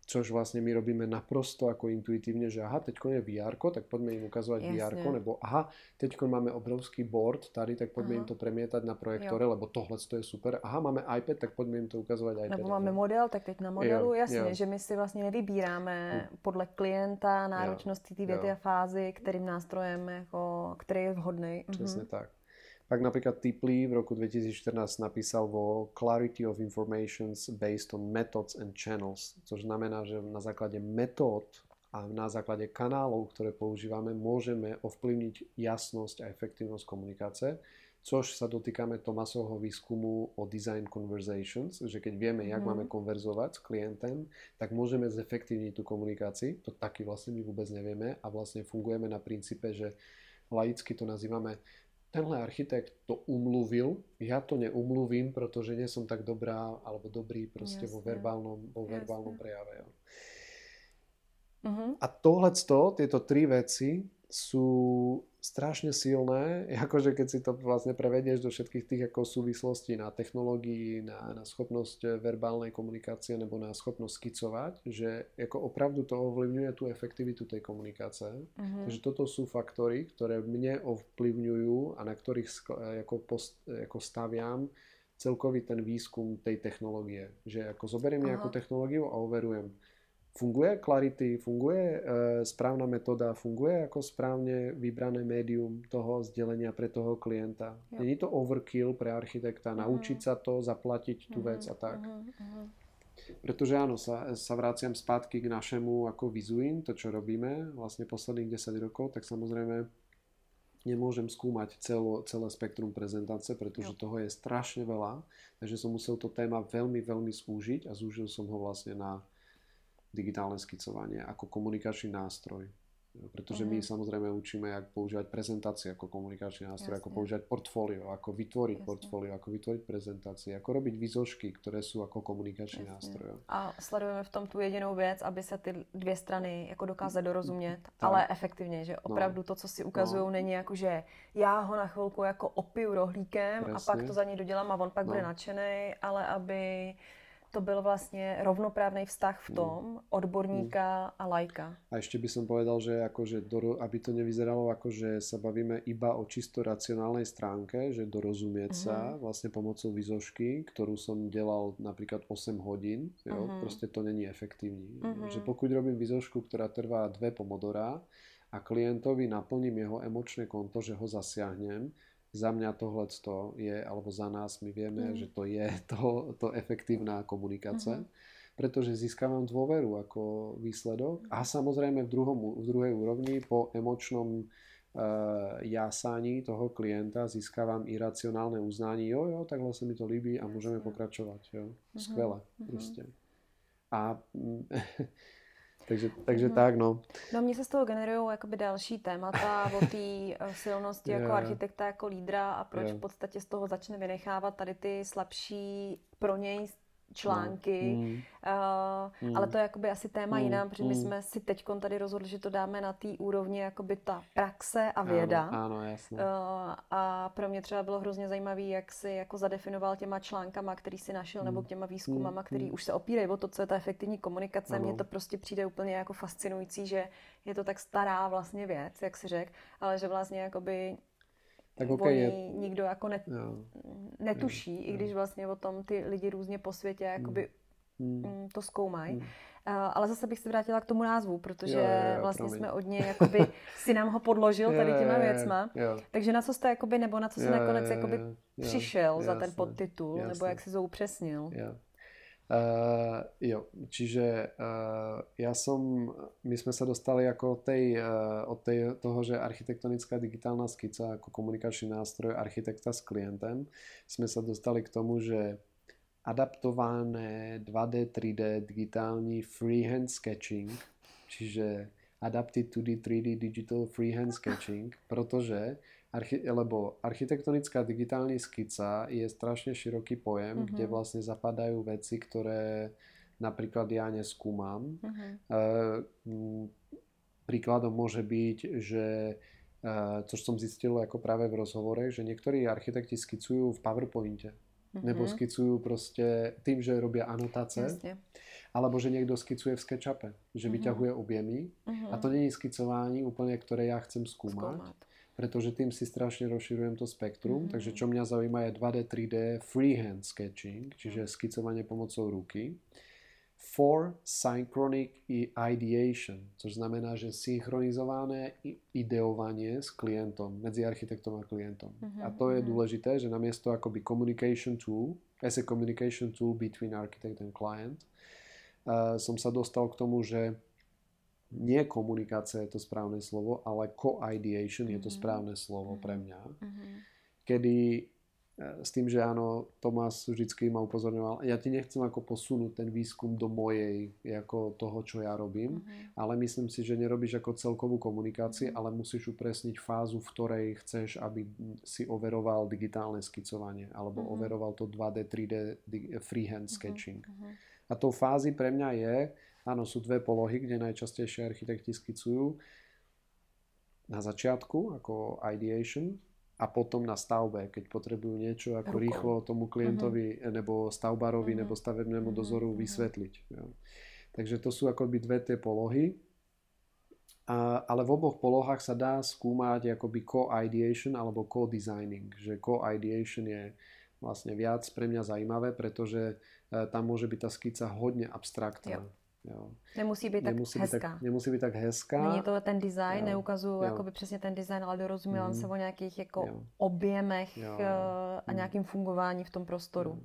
Což vlastne my robíme naprosto ako intuitívne, že aha, teďko je VR, tak poďme im ukazovať VR, nebo aha, teďko máme obrovský board tady, tak poďme aha. im to premietať na projektore, jo. lebo tohle to je super. Aha, máme iPad, tak poďme im to ukazovať iPad. Nebo máme model, tak teď na modelu, jo, jasně, jo. že my si vlastně nevybíráme hm. podle klienta, náročnosti té věty a fázy, kterým nástrojem, jako, který je vhodný. Přesně mhm. tak. Pak napríklad Tipley v roku 2014 napísal vo Clarity of Informations based on methods and channels, což znamená, že na základe metód a na základe kanálov, ktoré používame, môžeme ovplyvniť jasnosť a efektívnosť komunikácie, což sa dotýkame Tomasovho výskumu o design conversations, že keď vieme, jak mm. máme konverzovať s klientem, tak môžeme zefektívniť tú komunikáciu. To taky vlastne my vôbec nevieme a vlastne fungujeme na princípe, že laicky to nazývame tenhle architekt to umluvil, ja to neumluvím, protože nie som tak dobrá alebo dobrý proste vo verbálnom, vo verbálnom prejave. Uh-huh. A tohleto, tieto tri veci sú strašne silné, akože keď si to vlastne prevedieš do všetkých tých ako súvislostí na technológii, na, na schopnosť verbálnej komunikácie nebo na schopnosť skicovať, že ako opravdu to ovplyvňuje tú efektivitu tej komunikácie. Mm-hmm. Takže toto sú faktory, ktoré mne ovplyvňujú a na ktorých ako, post, ako staviam celkový ten výskum tej technológie. Že ako zoberiem nejakú technológiu a overujem Funguje Clarity, funguje e, správna metóda, funguje ako správne vybrané médium toho zdelenia pre toho klienta. Není to overkill pre architekta, uh-huh. naučiť sa to, zaplatiť tú uh-huh. vec a tak. Uh-huh. Pretože áno, sa, sa vraciam spátky k našemu ako Vizuin, to čo robíme vlastne posledných 10 rokov, tak samozrejme nemôžem skúmať celo, celé spektrum prezentácie, pretože jo. toho je strašne veľa, takže som musel to téma veľmi, veľmi spúžiť a zúžil som ho vlastne na digitálne skicovanie ako komunikačný nástroj. Pretože my mhm. samozrejme učíme, ako používať prezentácie ako komunikačný nástroj, Jasne. ako používať portfólio, ako vytvoriť Jasne. portfólio, ako vytvoriť prezentácie, ako robiť výzožky, ktoré sú ako komunikačný Jasne. nástroj. A sledujeme v tom tu jedinou věc, aby se ty dvě strany jako dokázaly dorozumět, tak. ale efektivně, že no. opravdu no. to, co si ukazují, no. není jako, že já ho na chvilku jako opiju rohlíkem Presne. a pak to za ní dodělám a on pak no. bude nadšený, ale aby to byl vlastně rovnoprávný vztah v tom mm. odborníka mm. a lajka. A ešte by som povedal, že akože do, aby to nevyzeralo ako, že sa bavíme iba o čisto racionálnej stránke, že dorozumieť mm. sa mhm. vlastne pomocou výzožky, ktorú som delal napríklad 8 hodín, jo, mm. proste to není efektívne. Že pokud robím výzožku, ktorá trvá dve pomodora a klientovi naplním jeho emočné konto, že ho zasiahnem, za mňa tohle je, alebo za nás, my vieme, mm. že to je to, to efektívna komunikácia, mm-hmm. pretože získavam dôveru ako výsledok a samozrejme v, druhom, v druhej úrovni po emočnom uh, jásaní toho klienta získavam iracionálne uznanie, jo, jo, tak vlastne mi to líbí a môžeme pokračovať. Jo. Mm-hmm. Skvelé. Mm-hmm. Proste. A Takže, takže mm. tak, no. No mně se z toho generují jakoby další témata o té eh, silnosti yeah. jako architekta, jako lídra a proč yeah. v podstatě z toho začne vynechávat tady ty slabší pro něj články, mm. Uh, mm. ale to je jakoby asi téma mm. jiná, protože my mm. jsme si teď tady rozhodli, že to dáme na té úrovni jakoby ta praxe a věda. Ano, ano jasně. Uh, a pro mě třeba bylo hrozně zajímavé, jak si jako zadefinoval těma článkama, který si našel, mm. nebo k těma výzkumama, mm. který mm. už se opírají o to, co je ta efektivní komunikace. Mně to prostě přijde úplně jako fascinující, že je to tak stará vlastně věc, jak si řek, ale že vlastně jakoby tak okay, je... nikdo jako net, jo. netuší, jo. i když vlastně o tom ty lidi různě po světě jakoby hmm. mm. to zkoumají. Hmm. Uh, ale zase bych se vrátila k tomu názvu, protože jo, jo, jo, vlastně promiň. jsme od něj, jakoby si nám ho podložil tady těma věcma. Jo. Takže na co jste, jakoby, nebo na co jsi nakonec jakoby jo, přišel jo, za ten podtitul, jasne. nebo jak si to upřesnil? Jo. Uh, jo, čiže uh, ja som, my sme sa dostali ako od, tej, uh, od tej, toho, že architektonická digitálna skica ako komunikačný nástroj architekta s klientem, sme sa dostali k tomu, že adaptované 2D, 3D digitálny freehand sketching, čiže Adapted 2D, 3D Digital Freehand Sketching, pretože Archi- lebo architektonická digitálna skica je strašne široký pojem, uh-huh. kde vlastne zapadajú veci, ktoré napríklad ja neskúmam. Uh-huh. E, príkladom môže byť, že e, čo som zistil ako práve v rozhovore, že niektorí architekti skicujú v PowerPointe. Uh-huh. Nebo skicujú proste tým, že robia anotácie. Jasne. Alebo že niekto skicuje v SketchUpe, že uh-huh. vyťahuje objemy. Uh-huh. A to nie je skicovanie úplne, ktoré ja chcem skúmať. skúmať pretože tým si strašne rozširujem to spektrum. Mm-hmm. Takže čo mňa zaujíma je 2D, 3D freehand sketching, čiže skicovanie pomocou ruky. For synchronic ideation, což znamená, že synchronizované ideovanie s klientom, medzi architektom a klientom. Mm-hmm. A to je mhm. dôležité, že namiesto akoby communication tool, as a communication tool between architect and client, uh, som sa dostal k tomu, že nie komunikácia je to správne slovo, ale co-ideation mm-hmm. je to mhm. správne slovo mm-hmm. pre mňa. Mm-hmm. Kedy e, s tým, že áno, Tomás vždycky ma upozorňoval, ja ti nechcem ako posunúť ten výskum do mojej, ako toho, čo ja robím, mm-hmm. ale myslím si, že nerobíš ako celkovú komunikáciu, mm-hmm. ale musíš upresniť fázu, v ktorej chceš, aby si overoval digitálne skicovanie, alebo mm-hmm. overoval to 2D, 3D freehand mhm, sketching. Mm-hmm. A tou fázy pre mňa je, Áno, sú dve polohy, kde najčastejšie architekti skicujú. na začiatku ako ideation a potom na stavbe, keď potrebujú niečo ako Rukou. rýchlo tomu klientovi uh-huh. nebo stavbarovi uh-huh. nebo stavebnému uh-huh. dozoru uh-huh. vysvetliť. Jo. Takže to sú akoby dve tie polohy. A, ale v oboch polohách sa dá skúmať akoby co-ideation alebo co-designing. Že co-ideation je vlastne viac pre mňa zaujímavé, pretože e, tam môže byť tá skica hodne abstraktná. Jo. Jo. Nemusí být nemusí tak hezká. tak, nemusí být tak hezká. Není to ten design, neukazuju jakoby přesně ten design, ale dorozumím mm. se o nějakých jako jo. objemech jo. Eh, a mm. nějakým fungování v tom prostoru. Jo.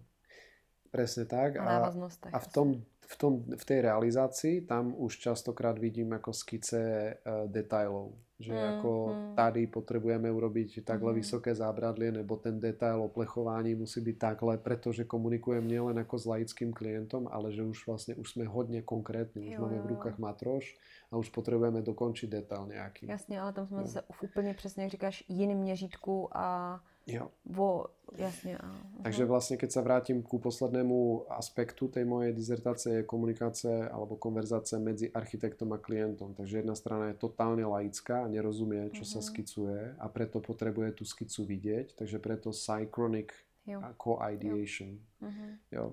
Presne tak. A, a v, tom, v, tom, v tej realizácii tam už častokrát vidím ako skice uh, detailov že mm, ako mm. tady potrebujeme urobiť takhle mm. vysoké zábradlie, nebo ten detail o plechování musí byť takhle, pretože komunikujem nielen ako s laickým klientom, ale že už vlastne už sme hodne konkrétni, už jo, máme v rukách matroš a už potrebujeme dokončiť detail nejaký. Jasně, ale tam jsme zase úplně přesně, jak říkáš, jiným měřítku a Jo. Vo, jasne. Uh-huh. Takže vlastne, keď sa vrátim ku poslednému aspektu tej mojej dizertácie, je komunikácia alebo konverzácia medzi architektom a klientom. Takže jedna strana je totálne laická nerozumie, čo uh-huh. sa mhm. skicuje a preto potrebuje tú skicu vidieť. Takže preto synchronic jo. co-ideation. Jo. Uh-huh. Jo.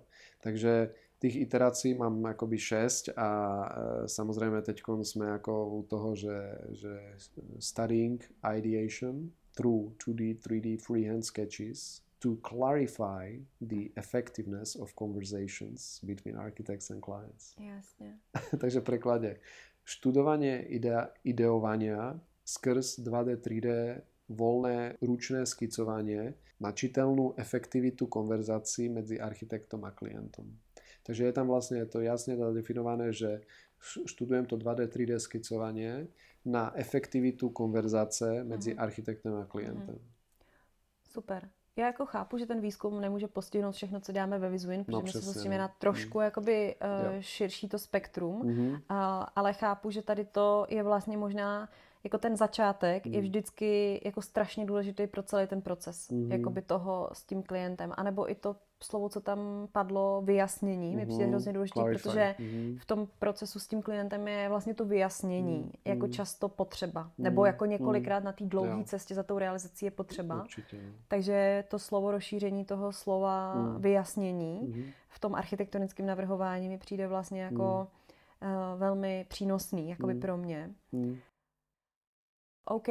Takže tých iterácií mám akoby 6 a e, samozrejme teď sme ako u toho, že, že studying ideation, through 2D, 3D freehand sketches to clarify the effectiveness of conversations between architects and clients. Jasne. Takže preklade. Študovanie idea, ideovania skrz 2D, 3D, voľné ručné skicovanie na čitelnú efektivitu konverzácií medzi architektom a klientom. Takže je tam vlastne to jasne zadefinované, že študujem to 2D, 3D skicovanie na efektivitu konverzace mezi mm. architektem a klientem. Mm. Super. Já jako chápu, že ten výzkum nemůže postihnout všechno, co děláme ve Vizuin, protože no, my se soustředíme na trošku mm. jakoby uh, širší to spektrum, mm-hmm. uh, ale chápu, že tady to je vlastně možná jako ten začátek mm. je vždycky jako strašně důležitý pro celý ten proces, mm-hmm. jakoby toho s tím klientem, anebo i to slovo, co tam padlo, vyjasnění, mm-hmm. mi přijde mhm. hrozně důležité, protože mm-hmm. v tom procesu s tím klientem je vlastně to vyjasnění mm-hmm. jako často potřeba, mm-hmm. nebo jako několikrát mm-hmm. na té dlouhé cestě za tou realizací je potřeba. Určitě. Takže to slovo rozšíření toho slova mm. vyjasnění mm-hmm. v tom architektonickém navrhování mi přijde vlastně jako mm. uh, velmi přínosný, jakoby mm. pro mě. Mm. OK,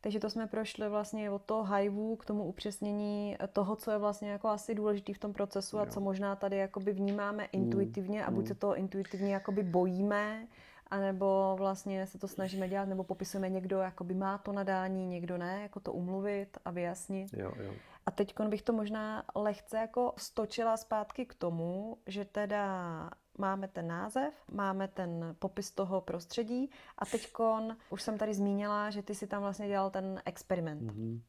takže to jsme prošli vlastně od toho hajvu k tomu upřesnění toho, co je vlastně jako asi důležitý v tom procesu jo. a co možná tady jakoby vnímáme mm. intuitivně a buď mm. se to intuitivně jakoby bojíme, anebo vlastně se to snažíme dělat, nebo popisujeme někdo, jakoby má to nadání, někdo ne, jako to umluvit a vyjasnit. Jo, jo. A teď bych to možná lehce jako stočila zpátky k tomu, že teda máme ten název, máme ten popis toho prostředí a teď už jsem tady zmínila, že ty si tam vlastně dělal ten experiment. Mm-hmm.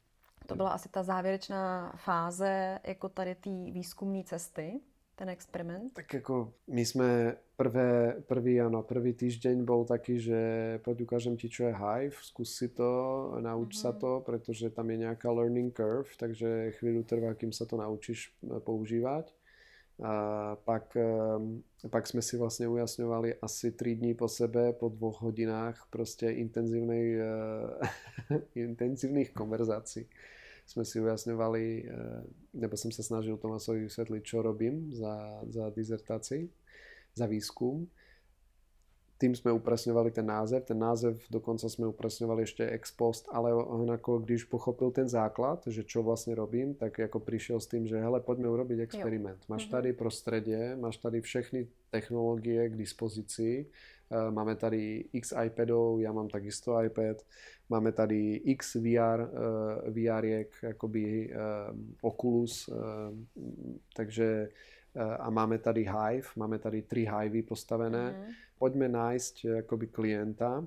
To byla asi ta závěrečná fáze jako tady té výzkumné cesty ten experiment? Tak ako my sme prvé, prvý, áno, prvý týždeň bol taký, že poď ukážem ti, čo je Hive, skús si to, nauč mm-hmm. sa mhm. to, pretože tam je nejaká learning curve, takže chvíľu trvá, kým sa to naučíš e, používať. A pak, pak sme si vlastne ujasňovali asi 3 dní po sebe, po dvoch hodinách proste intenzívnej, uh, intenzívnych konverzácií sme si ujasňovali, uh, nebo som sa snažil Tomasovi vysvetliť, čo robím za, za dizertácii, za výskum tým sme upresňovali ten název. Ten název dokonca sme upresňovali ešte ex post, ale on ako když pochopil ten základ, že čo vlastne robím, tak ako prišiel s tým, že hele, poďme urobiť experiment. Máš mhm. tady prostredie, máš tady všechny technológie k dispozícii, eh, máme tady x iPadov, ja mám takisto iPad, máme tady x VR, eh, VR akoby eh, Oculus, takže a máme tady Hive, máme tady tri Hivey postavené. Mm poďme nájsť eh, akoby klienta,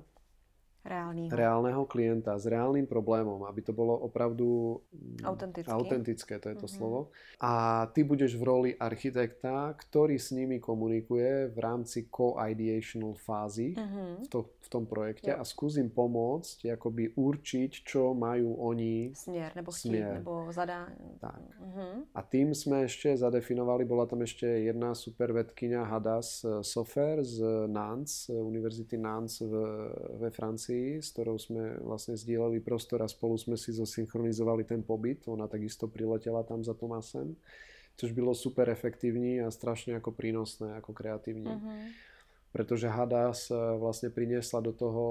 Reálneho. reálneho klienta s reálnym problémom, aby to bolo opravdu mm, autentické, to je to mm-hmm. slovo. A ty budeš v roli architekta, ktorý s nimi komunikuje v rámci co-ideational fázy mm-hmm. v, to, v tom projekte jo. a skúsim pomôcť akoby určiť, čo majú oni smier, nebo smier. nebo zadání. Tak. Mm-hmm. A tým sme ešte zadefinovali, bola tam ešte jedna super vedkynia Hadas Sofer z Nantes, Univerzity Nantes v, ve Francii, Nancy, s ktorou sme vlastne zdieľali prostor a spolu sme si zosynchronizovali ten pobyt. Ona takisto priletela tam za Tomasem, což bylo super efektívne a strašne ako prínosné, ako kreatívne. Uh-huh. Pretože Hadas vlastne priniesla do toho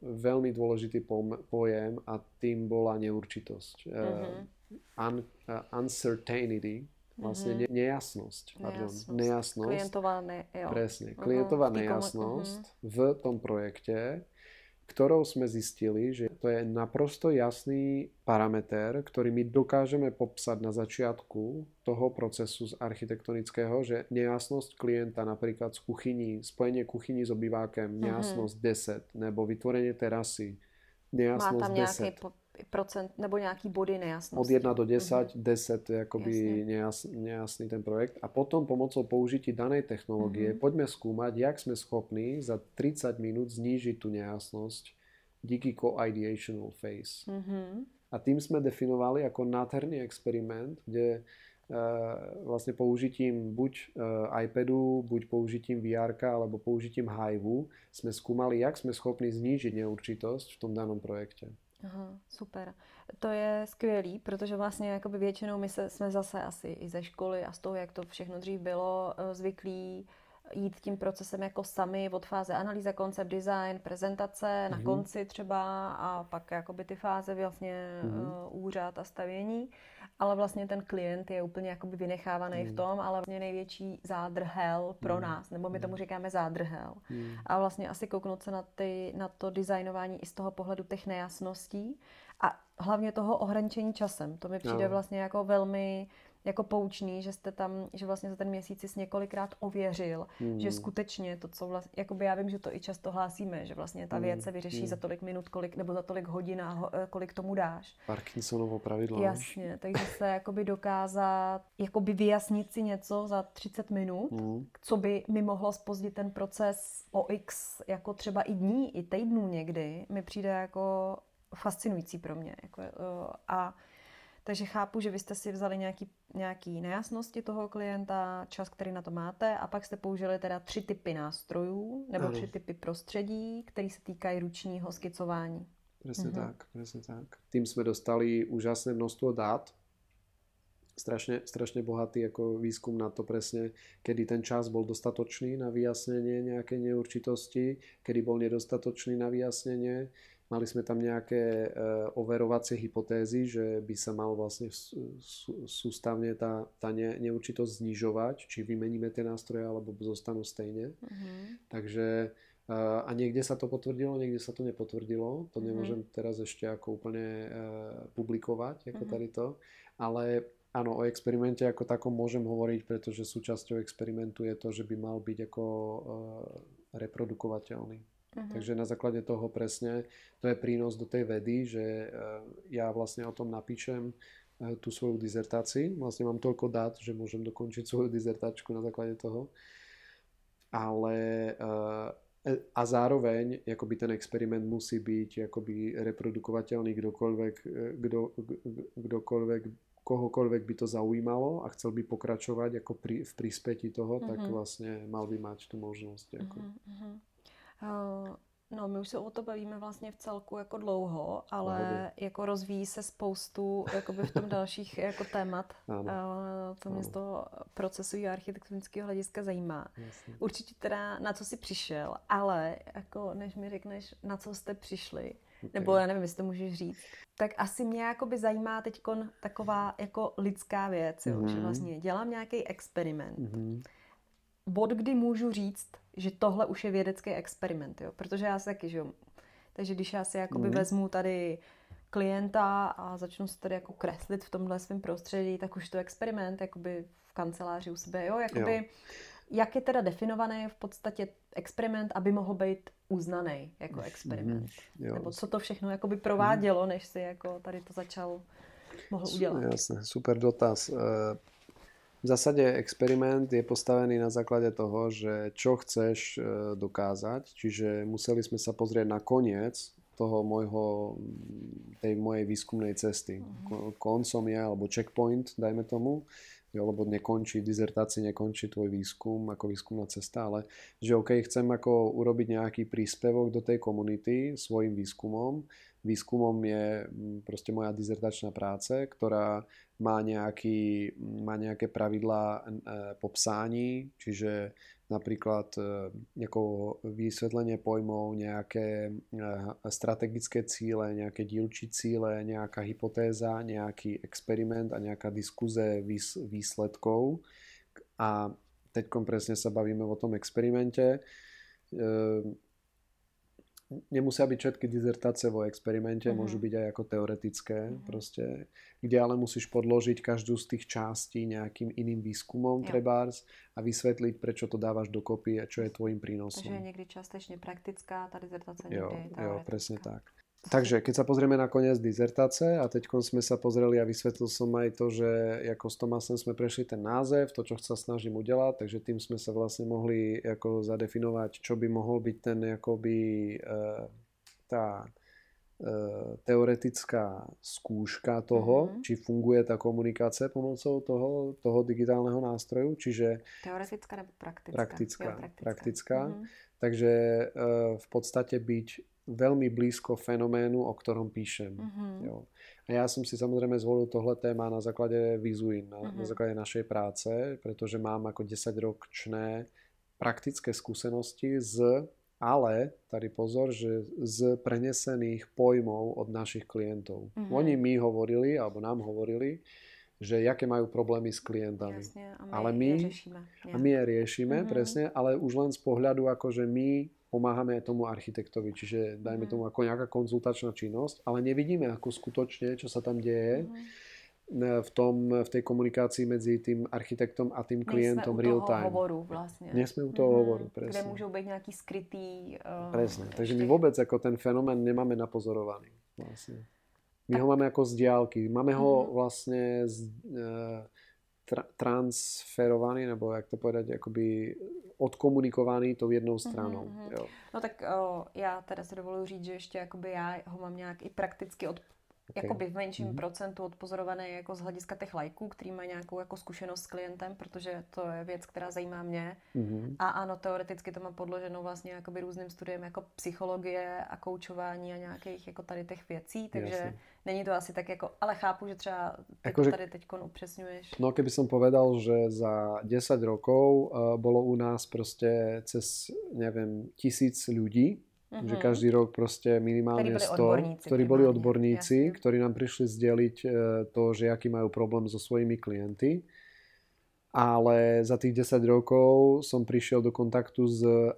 veľmi dôležitý pojem a tým bola neurčitosť. Uh-huh. Un, uh, uncertainty, vlastne mm-hmm. nejasnosť. Pardon, nejasnosť. nejasnosť. Klientová, ne, jo. Presne, klientová uh-huh. nejasnosť uh-huh. v tom projekte, ktorou sme zistili, že to je naprosto jasný parameter, ktorý my dokážeme popsať na začiatku toho procesu z architektonického, že nejasnosť klienta napríklad z kuchyní, spojenie kuchyní s obývákem, nejasnosť uh-huh. 10, nebo vytvorenie terasy, nejasnosť Má tam 10 procent nebo nějaký body nejasnosti. Od 1 do 10, mm-hmm. 10 je akoby nejas, nejasný ten projekt. A potom pomocou použití danej technológie mm-hmm. poďme skúmať, jak sme schopní za 30 minút znížiť tú nejasnosť díky co-ideational phase. Mm-hmm. A tým sme definovali ako nádherný experiment, kde vlastne použitím buď uh, iPadu, buď použitím VR alebo použitím Hive sme skúmali, jak sme schopní znížiť neurčitosť v tom danom projekte. Aha, super. To je skvělý, protože vlastně jakoby většinou my se, jsme zase asi i ze školy a z toho, jak to všechno dřív bylo, eh, zvyklí jít tím procesem jako sami od fáze analýza, koncept, design, prezentace, mm-hmm. na mhm. konci třeba a pak jakoby ty fáze vlastně mm-hmm. uh, úřad a stavění ale vlastně ten klient je úplně jakoby vynechávaný mm. v tom, ale vlastně největší zádrhel pro mm. nás, nebo my tomu hmm. říkáme zádrhel. Mm. A vlastně asi kouknout se na, ty, na to designování i z toho pohledu těch nejasností a hlavně toho ohraničení časem. To mi přijde no. vlastně jako velmi jako poučný, že jste tam, že vlastně za ten měsíc jsi několikrát ověřil, mm. že skutečně to, co vlastně, jakoby já vím, že to i často hlásíme, že vlastně ta věc se vyřeší mm. za tolik minut, kolik, nebo za tolik hodin a eh, kolik tomu dáš. Parkinsonovo pravidlo. Jasně, takže se jakoby dokázat, jakoby vyjasnit si něco za 30 minut, mm. co by mi mohlo spozdit ten proces o x, jako třeba i dní, i týdnů někdy, mi přijde jako fascinující pro mě. Jako, uh, a takže chápu, že vy jste si vzali nějaký, nějaký nejasnosti toho klienta, čas, který na to máte a pak jste použili teda tři typy nástrojů nebo ano. tři typy prostředí, které se týkají ručního skicování. Presne uh-huh. tak, presne tak. Tým sme dostali úžasné množstvo dát, strašne, strašne bohatý ako výskum na to presne, kedy ten čas bol dostatočný na vyjasnenie nejakej neurčitosti, kedy bol nedostatočný na vyjasnenie, Mali sme tam nejaké e, overovacie hypotézy, že by sa mal vlastne sústavne tá, tá ne, neurčitosť znižovať, či vymeníme tie nástroje, alebo zostanú stejne. Uh-huh. Takže e, a niekde sa to potvrdilo, niekde sa to nepotvrdilo. To uh-huh. nemôžem teraz ešte ako úplne uh, publikovať, ako uh-huh. tady to. Ale áno, o experimente ako takom môžem hovoriť, pretože súčasťou experimentu je to, že by mal byť ako reprodukovateľný. Uh-huh. Takže na základe toho presne, to je prínos do tej vedy, že eh, ja vlastne o tom napíšem eh, tú svoju dizertáciu. Vlastne mám toľko dát, že môžem dokončiť svoju dizertačku na základe toho. Ale eh, a zároveň akoby ten experiment musí byť akoby reprodukovateľný kdokoľvek, kdo, kdokoľvek kohokoľvek by to zaujímalo a chcel by pokračovať ako pri, v príspäti toho, uh-huh. tak mhm. vlastne mal by mať tú možnosť. Ako. Uh-huh. Eh, no, my už se o to bavíme vlastně v celku jako dlouho, ale Pohodě. jako rozvíjí se spoustu jakoby v tom dalších jako témat, ano. Eh, co mě z toho procesu i architektonického hlediska zajímá. Jasně. Určitě teda na co jsi přišel, ale jako než mi řekneš, na co jste přišli, okay. nebo já nevím, jestli to můžeš říct, tak asi mě jakoby zajímá teď taková jako lidská věc, mm-hmm. že mhm. vlastně dělám nějaký experiment. Mm-hmm bod, kdy můžu říct, že tohle už je vědecký experiment, jo? protože já se taky, že jo, takže když já si jakoby mm. vezmu tady klienta a začnu se tady jako kreslit v tomhle svém prostředí, tak už to experiment jakoby v kanceláři u sebe, jo, jakoby, jo. jak je teda definovaný v podstatě experiment, aby mohl být uznaný jako experiment. Mm, Nebo co to všechno jakoby provádělo, než si jako tady to začal mohl udělat. Jasné, super dotaz. V zásade experiment je postavený na základe toho, že čo chceš e, dokázať, čiže museli sme sa pozrieť na koniec toho môjho, tej mojej výskumnej cesty. Mhm. Koncom je, alebo checkpoint, dajme tomu, lebo nekončí, dizertácii nekončí tvoj výskum ako výskumná cesta, ale že OK, chcem ako urobiť nejaký príspevok do tej komunity svojim výskumom. Výskumom je proste moja dizertačná práce, ktorá má, nejaký, má nejaké pravidlá e, po čiže napríklad ako e, vysvetlenie pojmov, nejaké e, strategické cíle, nejaké dílčí cíle, nejaká hypotéza, nejaký experiment a nejaká diskuze výsledkov. A teď presne sa bavíme o tom experimente nemusia byť všetky dizertácie vo experimente, mm-hmm. môžu byť aj ako teoretické mm-hmm. proste, kde ale musíš podložiť každú z tých častí nejakým iným výskumom ja. trebárs a vysvetliť, prečo to dávaš dokopy a čo je tvojim prínosom. Takže je niekdy častečne praktická, tá dizertácia jo, je Jo, presne tak. Takže keď sa pozrieme na koniec dizertáce a teď sme sa pozreli a vysvetlil som aj to, že ako s Tomasem sme prešli ten název, to, čo sa snažím udelať, takže tým sme sa vlastne mohli ako zadefinovať, čo by mohol byť ten akoby e, tá e, teoretická skúška toho, mm-hmm. či funguje tá komunikácia pomocou toho, toho digitálneho nástroju, čiže... Teoretická nebo praktická? Praktická. Jo, praktická. praktická. Mm-hmm. Takže e, v podstate byť veľmi blízko fenoménu, o ktorom píšem. Uh-huh. Jo. A ja som si samozrejme zvolil tohle téma na základe Vizuin, na, uh-huh. na základe našej práce, pretože mám ako 10-ročné praktické skúsenosti z, ale, tady pozor, že z prenesených pojmov od našich klientov. Uh-huh. Oni mi hovorili, alebo nám hovorili, že jaké majú problémy s klientami. Jasne, a my ale my, je riešime. A my je riešime, uh-huh. presne, ale už len z pohľadu, akože my pomáhame tomu architektovi, čiže dajme mhm. tomu ako nejaká konzultačná činnosť, ale nevidíme ako skutočne, čo sa tam deje mm. v, tom, v tej komunikácii medzi tým architektom a tým klientom real time. hovoru vlastne. Nie sme u toho mm. hovoru, presne. Kde môžu byť nejaký skrytý... Uh, presne, takže my vôbec ako ten fenomén nemáme napozorovaný. Vlastne. My tak. ho máme ako z diálky. Máme mm. ho mhm. vlastne z, uh, tra- transferovaný, nebo jak to povedať, akoby odkomunikovaný tou jednou mhm, stranou. Mm-hmm. Jo. No tak o, já teda si dovoluji říct, že ještě jakoby já ho mám nějak i prakticky od okay. jakoby v menším mm-hmm. procentu odpozorované jako z hlediska těch lajků, který mají nějakou jako zkušenost s klientem, protože to je věc, která zajímá mě. Mm-hmm. A ano, teoreticky to mám podloženo vlastně jakoby různým studiem jako psychologie a koučování a nějakých jako tady těch věcí, takže Jasne. není to asi tak jako, ale chápu, že třeba jako, to tady teď upřesňuješ. No keby som povedal, že za 10 rokov uh, bolo u nás proste cez, neviem, tisíc ľudí, Uh-huh. Že každý rok proste minimálne ktorí 100, ktorí boli odborníci, jasne. ktorí nám prišli zdieľiť e, to, že aký majú problém so svojimi klienty. Ale za tých 10 rokov som prišiel do kontaktu s e,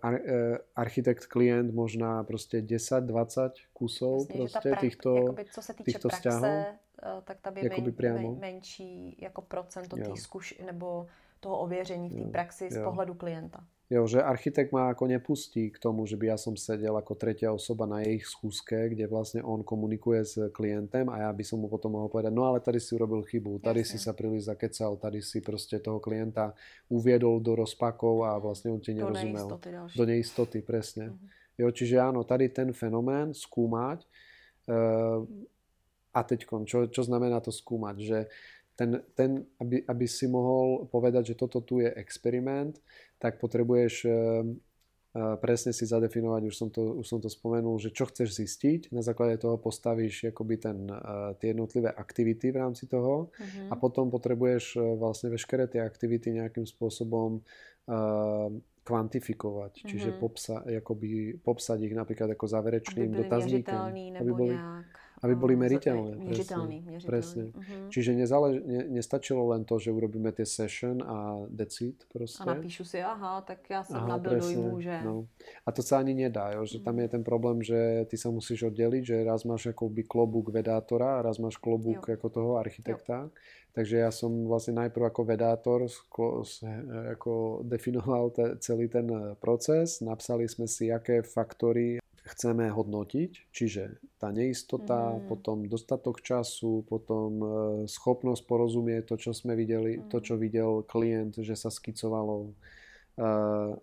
architekt-klient možná proste 10-20 kusov Jasne, proste pra, týchto, jakoby, co se týče týchto praxe, vzťahov. E, tak tam je men, priamo. men, menší jako procento tých skúš, nebo toho ověření v té praxi jo. z pohledu klienta. Jo, že architekt ma ako nepustí k tomu, že by ja som sedel ako tretia osoba na ich schúzke, kde vlastne on komunikuje s klientem a ja by som mu potom mohol povedať, no ale tady si urobil chybu, tady Jasne. si sa príliš zakecal, tady si proste toho klienta uviedol do rozpakov a vlastne on ti nerozumel. Do neistoty, do neistoty presne. Uh-huh. Jo, čiže áno, tady ten fenomén skúmať uh, a teďkon, čo, čo znamená to skúmať, že ten, ten aby, aby si mohol povedať, že toto tu je experiment, tak potrebuješ eh, eh, presne si zadefinovať, už som, to, už som to spomenul, že čo chceš zistiť, na základe toho postavíš akoby ten, eh, tie jednotlivé aktivity v rámci toho uh-huh. a potom potrebuješ vlastne veškeré tie aktivity nejakým spôsobom uh, kvantifikovať, uh-huh. čiže popsa, akoby, popsať ich napríklad ako záverečným aby dotazníkom. Aby boli nejak aby boli meriteľné. Mieriteľný, presne. presne. Uh-huh. Čiže nezálež, ne, nestačilo len to, že urobíme tie session a decid proste. A napíšu si, aha, tak ja som aha, nabil dojmu, že... No. A to sa ani nedá, jo, že uh-huh. tam je ten problém, že ty sa musíš oddeliť, že raz máš akoby klobúk vedátora a raz máš klobúk jo. ako toho architekta. Jo. Takže ja som vlastne najprv ako vedátor sklo, ako definoval te, celý ten proces. Napsali sme si, aké faktory chceme hodnotiť, čiže tá neistota, mm. potom dostatok času, potom e, schopnosť porozumieť to, čo sme videli, mm. to, čo videl klient, že sa skicovalo,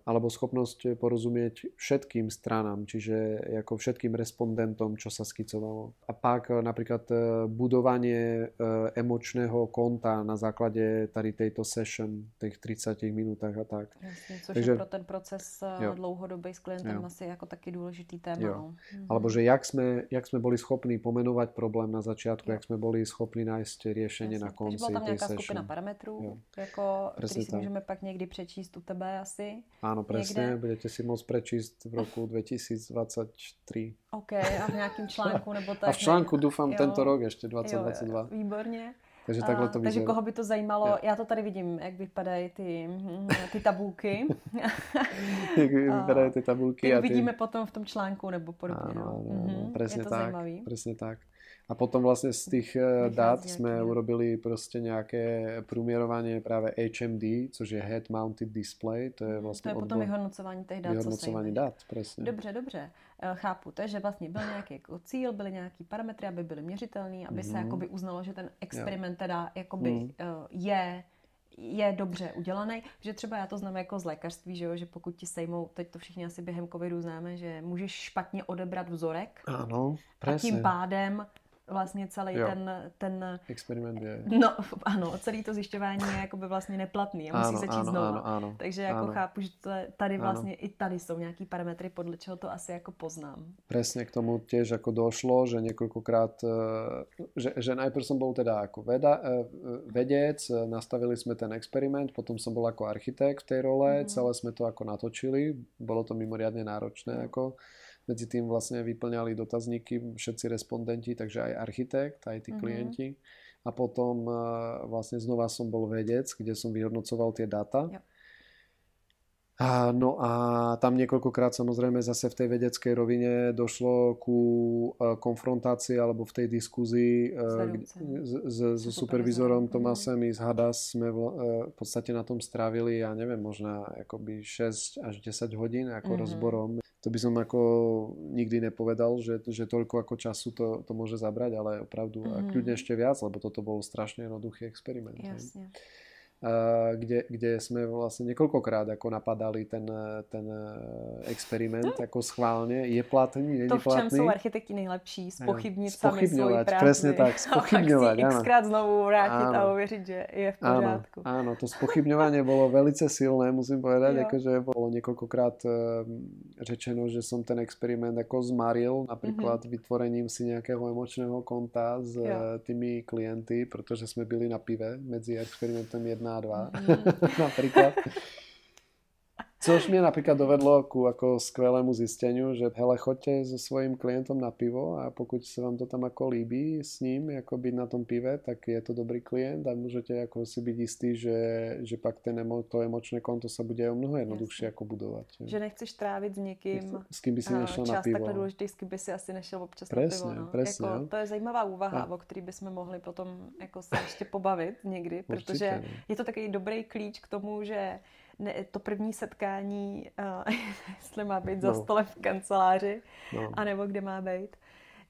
alebo schopnosť porozumieť všetkým stranám, čiže ako všetkým respondentom, čo sa skicovalo. A pak napríklad budovanie emočného konta na základe tady tejto session, tých 30 minútach a tak. Jasne, což Takže, je pro ten proces jo. dlouhodobý s klientem jo. asi ako taký dôležitý téma. Jo. No. Mhm. Alebo že jak sme, jak sme boli schopní pomenovať problém na začiatku, jo. jak sme boli schopní nájsť riešenie Jasne. na konci Takže bola tam nejaká skupina parametrů, jako, ktorý si môžeme pak niekdy prečísť u tebe asi. Áno, presne. Niekde. Budete si môcť prečísť v roku 2023. OK, a v nejakým článku nebo tak. A v článku dúfam jo. tento rok ešte 2022. Jo, výborne. Takže takhle to Takže koho by to zajímalo, jo. já to tady vidím, jak vypadají ty, ty tabulky. jak vypadají ty tabulky. Ty a ty... vidíme potom v tom článku nebo podobně. Áno, áno, mm-hmm. presne tak. Zajímavý. Presne tak. A potom vlastne z tých Vychází dát sme urobili proste nejaké průměrovanie práve HMD, což je Head Mounted Display. To je vlastne To je potom vyhodnocování těch dát, vyhodnocování dát, presne. Dobře, dobře. Eh, chápu to, že vlastně byl nějaký jako cíl, byly nějaký parametry, aby byly měřitelné, aby mm. se mhm. jakoby uznalo, že ten experiment teda jakoby mm. je je dobře udělaný, že třeba já to znám jako z lékařství, že, jo, že pokud ti sejmou, teď to všichni asi během covidu známe, že můžeš špatně odebrat vzorek ano, a tím pádem vlastně celý jo. ten, ten... Experiment je. No, ano, celý to zjišťování je jakoby vlastně neplatný a musí ano, začít ano, znovu. Ano, ano, Takže jako ano. chápu, že to tady vlastně ano. i tady jsou nějaký parametry, podle čeho to asi jako poznám. Presne k tomu tiež ako došlo, že niekoľkokrát, e, že, že najprv som bol teda ako veda, e, vedec, nastavili sme ten experiment, potom som bol ako architekt v tej role, mm. celé sme to ako natočili, bolo to mimoriadne náročné, ako medzi tým vlastne vyplňali dotazníky všetci respondenti, takže aj architekt, aj tí mm-hmm. klienti. A potom eh, vlastne znova som bol vedec, kde som vyhodnocoval tie. Yep. A, no a tam niekoľkokrát samozrejme zase v tej vedeckej rovine došlo ku e, konfrontácii alebo v tej diskuzii e, s, s, supervizorom mhm. Tomasem i z Hadas sme v, e, v podstate na tom strávili, ja neviem, možno akoby 6 až 10 hodín ako mm-hmm. rozborom. To by som ako nikdy nepovedal, že, že toľko ako času to, to môže zabrať, ale opravdu mm-hmm. kľudne ešte viac, lebo toto bol strašne jednoduchý experiment. Jasne. Ne? Kde, kde sme vlastne niekoľkokrát ako napadali ten, ten experiment hm. ako schválne. Je platný, je To v čem sú architekti nejlepší, spochybniť sami svoji práci. Presne tak, spochybňovať. A xkrát znovu vrátiť áno. a uveriť, že je v poriadku. Áno, áno, to spochybňovanie bolo velice silné, musím povedať, akože bolo niekoľkokrát ehm, rečeno, že som ten experiment ako zmaril, napríklad mm-hmm. vytvorením si nejakého emočného konta s jo. tými klienty, pretože sme byli na pive medzi experimentem 1 1 a 2 mm. napríklad. Což mě napríklad dovedlo ku ako skvelému zisteniu, že hele, choďte so svojím klientom na pivo a pokud sa vám to tam ako líbí s ním, ako byť na tom pive, tak je to dobrý klient a môžete ako si byť istý, že, že pak ten emo, to emočné konto sa bude o mnoho jednoduchšie ako budovať. Že nechceš trávit s někým s kým by si nešiel na pivo. takhle důležitý, s kým by si asi nešel občas presne, na pivo. No. Presne, jako, to je zajímavá úvaha, a... o který bychom mohli potom jako se ještě pobavit někdy, protože Určitě, no. je to takový dobrý klíč k tomu, že ne, to první setkání, uh, jestli má být no. za stolem v kanceláři, no. anebo kde má být.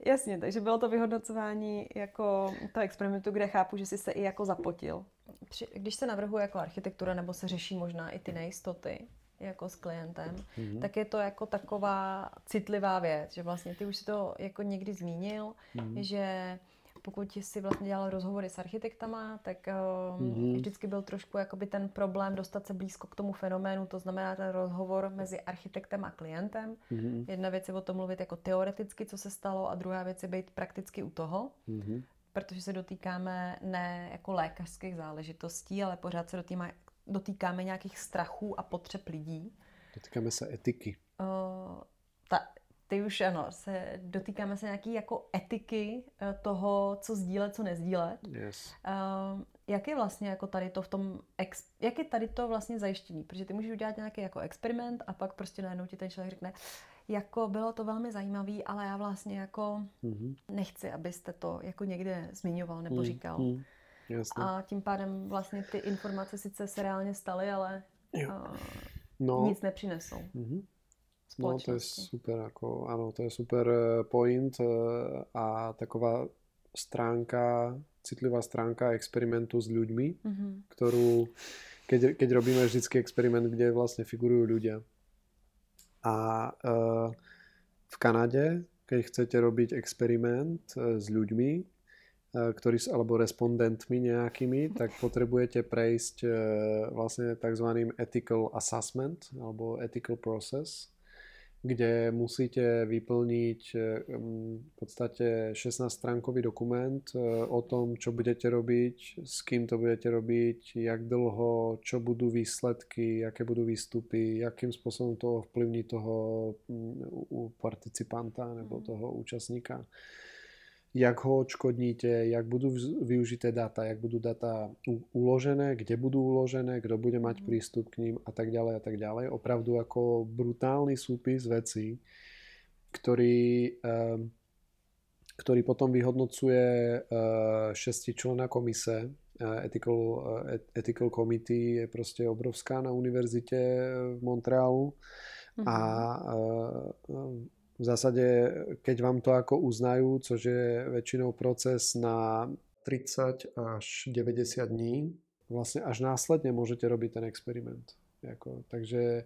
Jasně, takže bylo to vyhodnocování jako toho experimentu, kde chápu, že jsi se i jako zapotil. Při, když se navrhuje jako architektura, nebo se řeší možná i ty nejistoty, jako s klientem, mm-hmm. tak je to jako taková citlivá věc, že vlastně ty už si to jako někdy zmínil, mm-hmm. že pokud si vlastně dělal rozhovory s architektama, tak mm-hmm. vždycky byl trošku jakoby ten problém dostat se blízko k tomu fenoménu, to znamená ten rozhovor mezi architektem a klientem. Mm-hmm. Jedna věc je o tom mluvit jako teoreticky, co se stalo, a druhá věc je být prakticky u toho. Mm-hmm. Protože se dotýkáme ne jako lékařských záležitostí, ale pořád se dotýkáme, dotýkáme nějakých strachů a potřeb lidí. Dotýkáme se etiky. Uh, ta, ty už ano, se dotýkáme se nějaký jako etiky eh, toho, co sdílet, co nezdílet. Yes. Uh, jak je vlastně jako tady to v tom, ex, jak je tady to vlastně zajištění? Protože ty můžeš udělat nějaký jako experiment a pak prostě najednou ti ten člověk řekne, jako bylo to velmi zajímavý, ale já vlastně jako mm-hmm. nechci, abyste to jako někde zmiňoval nebo mm, říkal. Mm, jasně. A tím pádem vlastně ty informace sice se reálně staly, ale uh, no. nic nepřinesou. Mm-hmm. No to je super, ako, áno, to je super eh, point eh, a taková stránka, citlivá stránka experimentu s ľuďmi, mm-hmm. ktorú keď, keď robíme vždycky experiment, kde vlastne figurujú ľudia. A uh, v Kanade, keď chcete robiť experiment s ľuďmi, uh, ktorí, alebo respondentmi nejakými, tak potrebujete prejsť uh, vlastne tzv. ethical assessment alebo ethical process, kde musíte vyplniť eh, v podstate 16-stránkový dokument eh, o tom, čo budete robiť, s kým to budete robiť, jak dlho, čo budú výsledky, aké budú výstupy, akým spôsobom to ovplyvní toho participanta nebo mhm. toho účastníka jak ho odškodníte, jak budú využité data, jak budú data uložené, kde budú uložené, kto bude mať mhm. prístup k ním a tak ďalej a tak ďalej. Opravdu ako brutálny súpis vecí, ktorý, ehm, ktorý potom vyhodnocuje eh, šestičlená komise. Eh, ethical, eh, ethical Committee je proste obrovská na univerzite v Montrealu mm-hmm. a v zásade, keď vám to ako uznajú, což je väčšinou proces na 30 až 90 dní, vlastne až následne môžete robiť ten experiment. Jako, takže e,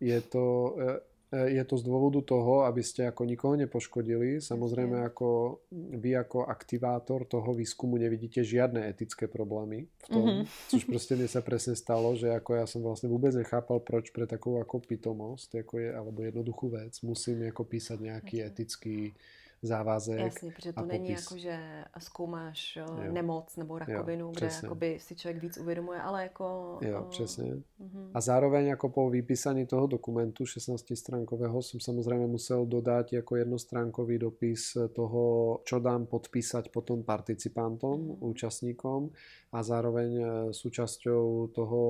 je to, e, je to z dôvodu toho, aby ste ako nikoho nepoškodili. Samozrejme, ako vy ako aktivátor toho výskumu nevidíte žiadne etické problémy v tom, mm-hmm. což proste mi sa presne stalo, že ako ja som vlastne vôbec nechápal, proč pre takú ako pitomosť, ako je, alebo jednoduchú vec, musím ako písať nejaký etický závazek Jasně, protože to není jako, že zkoumáš jo. nemoc nebo rakovinu, jo, kde jakoby si člověk víc uvědomuje, ale jako... Jo, přesně. Uh-huh. A zároveň jako po vypísaní toho dokumentu 16-stránkového som samozrejme musel dodať ako jednostránkový dopis toho, čo dám podpísať potom participantom, uh-huh. účastníkom a zároveň e, súčasťou toho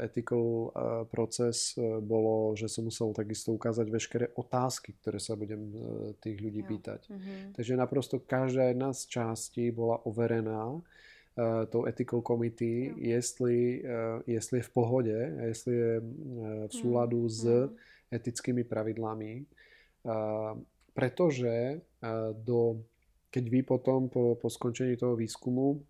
ethical e, proces e, bolo, že som musel takisto ukázať veškeré otázky, ktoré sa budem tých ľudí pýtať. Mm-hmm. Takže naprosto každá jedna z částí bola overená tou ethical committee, jestli, jestli je v pohode, jestli je v súladu mm. s mm. etickými pravidlami. Pretože do, keď vy potom po, po skončení toho výskumu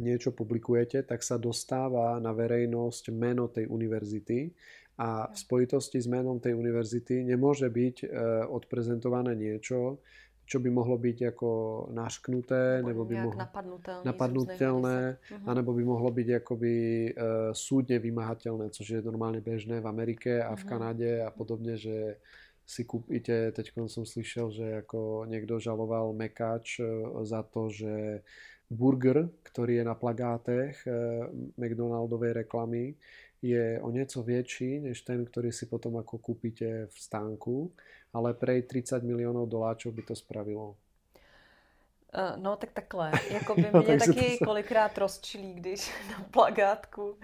niečo publikujete, tak sa dostáva na verejnosť meno tej univerzity a v spojitosti s menom tej univerzity nemôže byť e, odprezentované niečo, čo by mohlo byť ako našknuté, nebo, by mohlo napadnutelné, uh-huh. anebo by mohlo byť akoby uh, súdne vymahateľné, což je normálne bežné v Amerike a v uh-huh. Kanade a podobne, že si kúpite, teď som slyšel, že ako niekto žaloval Mekač uh, za to, že burger, ktorý je na plagátech uh, McDonaldovej reklamy, je o nieco väčší než ten, ktorý si potom ako kúpite v stánku, ale pre 30 miliónov doláčov by to spravilo. Uh, no tak takhle, jako by no, mě taky to... kolikrát rozčilí, když na plagátku uh,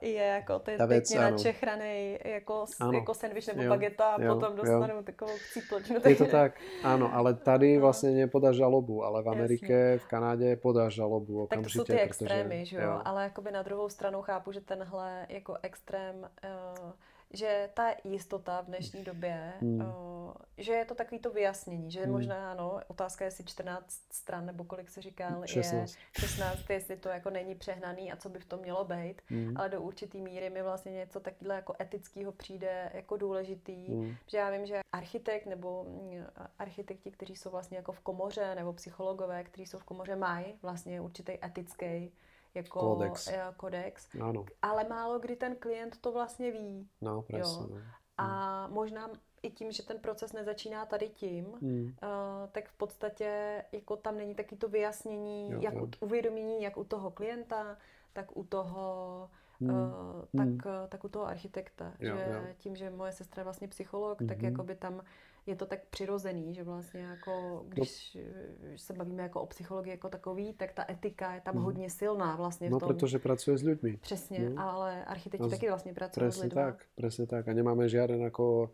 je jako ty Ta pěkně načechraný jako, jako sandwich nebo jo, bageta a jo, potom dostanu jo. takovou cípločinu. Je to tak, áno, ale tady no. vlastně nepodá žalobu, ale v Amerike, Jasně. v Kanádě podá žalobu okamžitě. Tak to jsou ty extrémy, protože, že jo? jo, ale jakoby na druhou stranu chápu, že tenhle jako extrém uh, že ta jistota v dnešní době, hmm. uh, že je to takový to vyjasnění, že hmm. možná ano, otázka je, jestli 14 stran, nebo kolik se říkal, 16. je 16, jestli to jako není přehnaný a co by v tom mělo být, hmm. ale do určitý míry mi vlastně něco takového jako etického přijde jako důležitý, hmm. že já vím, že architekt nebo mm, architekti, kteří jsou vlastně jako v komoře, nebo psychologové, kteří jsou v komoře, mají vlastně určitý etický jako kodex. kodex. Ano. Ale málo kdy ten klient to vlastně ví. No, presne. Jo. No. A hmm. možná i tím, že ten proces nezačíná tady tím, hmm. uh, tak v podstatě jako tam není taky to vyjasnění, jo, jak jo. uvědomění jak u toho klienta, tak u toho hmm. uh, tak, hmm. tak u toho architekta. Jo, že jo. tím, že moje sestra je vlastně psycholog, hmm. tak jako by tam je to tak přirozený, že vlastně jako, když no. se bavíme jako o psychologii jako takový, tak ta etika je tam mm. hodně silná vlastně v no, tom. No, protože pracuje s lidmi. Přesně, no. ale architekti no, taky vlastně pracují s lidmi. tak, presne tak. A nemáme žiaden ako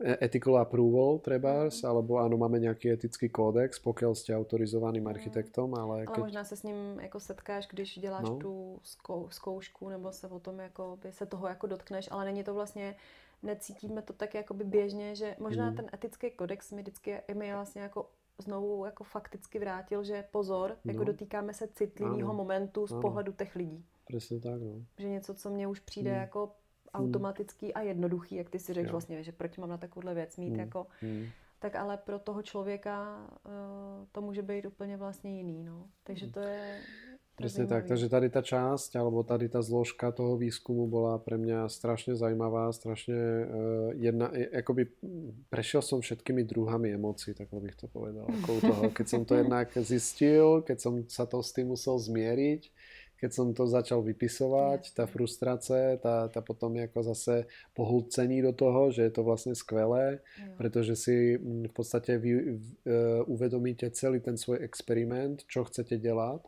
e, ethical approval trebárs, mm. alebo áno, máme nejaký etický kódex, pokiaľ ste autorizovaným mm. architektom, ale... Ale keď... možná se s ním jako setkáš, když děláš no. tu zkou, zkoušku, nebo se o tom jako, by se toho jako dotkneš, ale není to vlastně necítíme to tak jakoby běžně, že možná mm. ten etický kodex mi vždycky mi vlastně jako znovu jako fakticky vrátil, že pozor, jako no. jako dotýkáme se citlivého momentu z ano. pohledu těch lidí. Přesně tak, no. Že něco, co mně už přijde hmm. jako automatický a jednoduchý, jak ty si řekl vlastně, že proč mám na takovouhle věc mít, hmm. jako, hmm. tak ale pro toho člověka uh, to může být úplně vlastně jiný, no. Takže to je, Presne tak, takže tady tá časť, alebo tady tá zložka toho výskumu bola pre mňa strašne zaujímavá, strašne uh, jedna, akoby prešiel som všetkými druhami emócií, tak bych to povedal, okolo toho. Keď som to jednak zistil, keď som sa to s tým musel zmieriť, keď som to začal vypisovať, tá frustrácia, tá, tá potom ako zase pohľcení do toho, že je to vlastne skvelé, pretože si v podstate vy, uh, uvedomíte celý ten svoj experiment, čo chcete dělat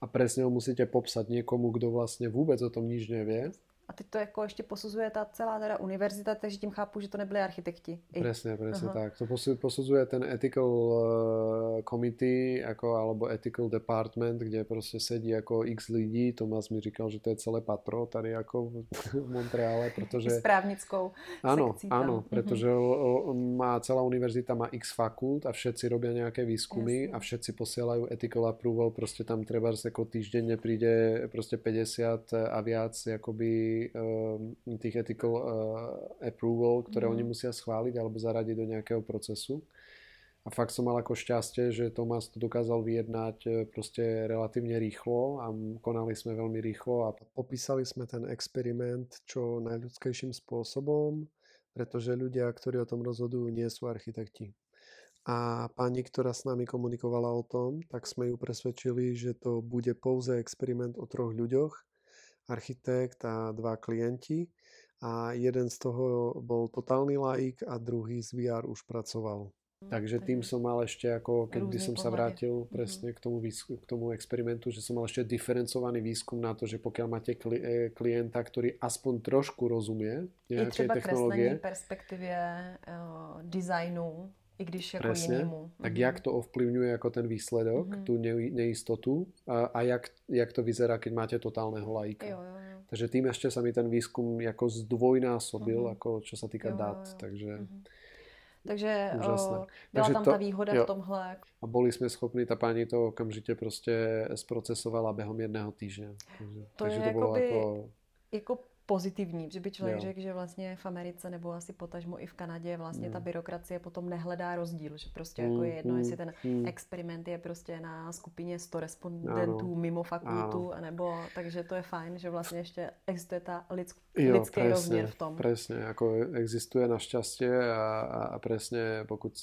a presne ho musíte popsať niekomu, kto vlastne vôbec o tom nič nevie. A teď to jako ještě posuzuje ta celá teda univerzita, takže tím chápu, že to nebyli architekti. Presne, presne Aha. tak. To posuzuje ten ethical uh, committee ako, alebo ethical department, kde prostě sedí jako x lidí. Tomas mi říkal, že to je celé patro tady jako v Montreale, protože... Správnickou Áno, áno, mhm. pretože má, celá univerzita má x fakult a všetci robia nejaké výskumy Jasne. a všetci posielajú ethical approval, prostě tam treba ako týždenne príde prostě 50 a viac akoby uh, tých ethical uh, approval, ktoré mm. oni musia schváliť alebo zaradiť do nejakého procesu. A fakt som mal ako šťastie, že Tomás to dokázal vyjednať eh, proste relatívne rýchlo a konali sme veľmi rýchlo a popísali sme ten experiment čo najľudskejším spôsobom, pretože ľudia, ktorí o tom rozhodujú, nie sú architekti. A pani, ktorá s nami komunikovala o tom, tak sme ju presvedčili, že to bude pouze experiment o troch ľuďoch, architekt a dva klienti a jeden z toho bol totálny laik a druhý z VR už pracoval. Takže tým som mal ešte, ako keď by som sa vrátil mhm. presne k tomu, k tomu experimentu, že som mal ešte diferencovaný výskum na to, že pokiaľ máte e, klienta, ktorý aspoň trošku rozumie nejakej technológie. I třeba perspektívie uh, designu i když jako Presne. jinému. Tak mm-hmm. jak to ovplyvňuje ako ten výsledok, mm-hmm. tú neistotu a, a jak, jak to vyzerá, keď máte totálneho lajka. Jo, jo, jo. Takže tým ešte sa mi ten výskum jako zdvojnásobil, mm-hmm. ako čo sa týka jo. Jo, jo. Takže... Mm-hmm. Takže o, byla Takže tam to, ta výhoda jo. v tomhle. A boli jsme schopni, ta paní to okamžitě prostě zprocesovala během jedného týždně. Takže, to takže je to bylo jako, jako pozitivní, že by člověk řekl, že vlastně v Americe nebo asi potažmo i v Kanadě vlastně mm. ta byrokracie potom nehledá rozdíl, že prostě mm. jako je jedno, mm. jestli ten mm. experiment je prostě na skupině 100 respondentů ano. mimo fakultu, ano. nebo takže to je fajn, že vlastně ještě existuje ta lidsk, jo, lidský presne, rozměr v tom. Presne, ako existuje našťastie a, a, a presne pokud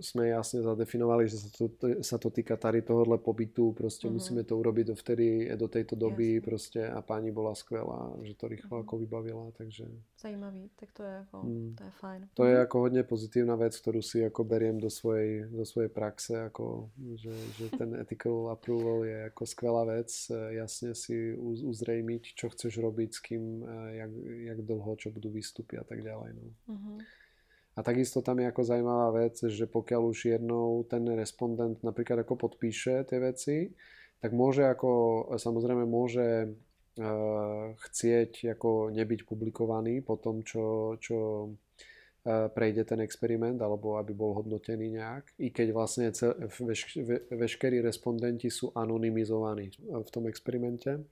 sme jasne zadefinovali, že sa to, sa to týka tady tohohle pobytu, prostě mm. musíme to urobiť dovtedy, do tejto doby Jasne. prostě a pani bola skvelá, že to rýchlo ako vybavila, takže... Zajímavý, tak to je ako, mm. to je fajn. To je ako hodne pozitívna vec, ktorú si ako beriem do svojej, do svojej praxe, ako, že, že ten ethical approval je ako skvelá vec, jasne si uzrejmiť, čo chceš robiť, s kým, jak, jak dlho, čo budú výstupy a tak ďalej. No. Mm-hmm. A takisto tam je ako zaujímavá vec, že pokiaľ už jednou ten respondent napríklad ako podpíše tie veci, tak môže ako, samozrejme môže chcieť ako nebyť publikovaný po tom, čo, čo eh, prejde ten experiment alebo aby bol hodnotený nejak, i keď vlastne veš, veškerí respondenti sú anonymizovaní v tom experimente.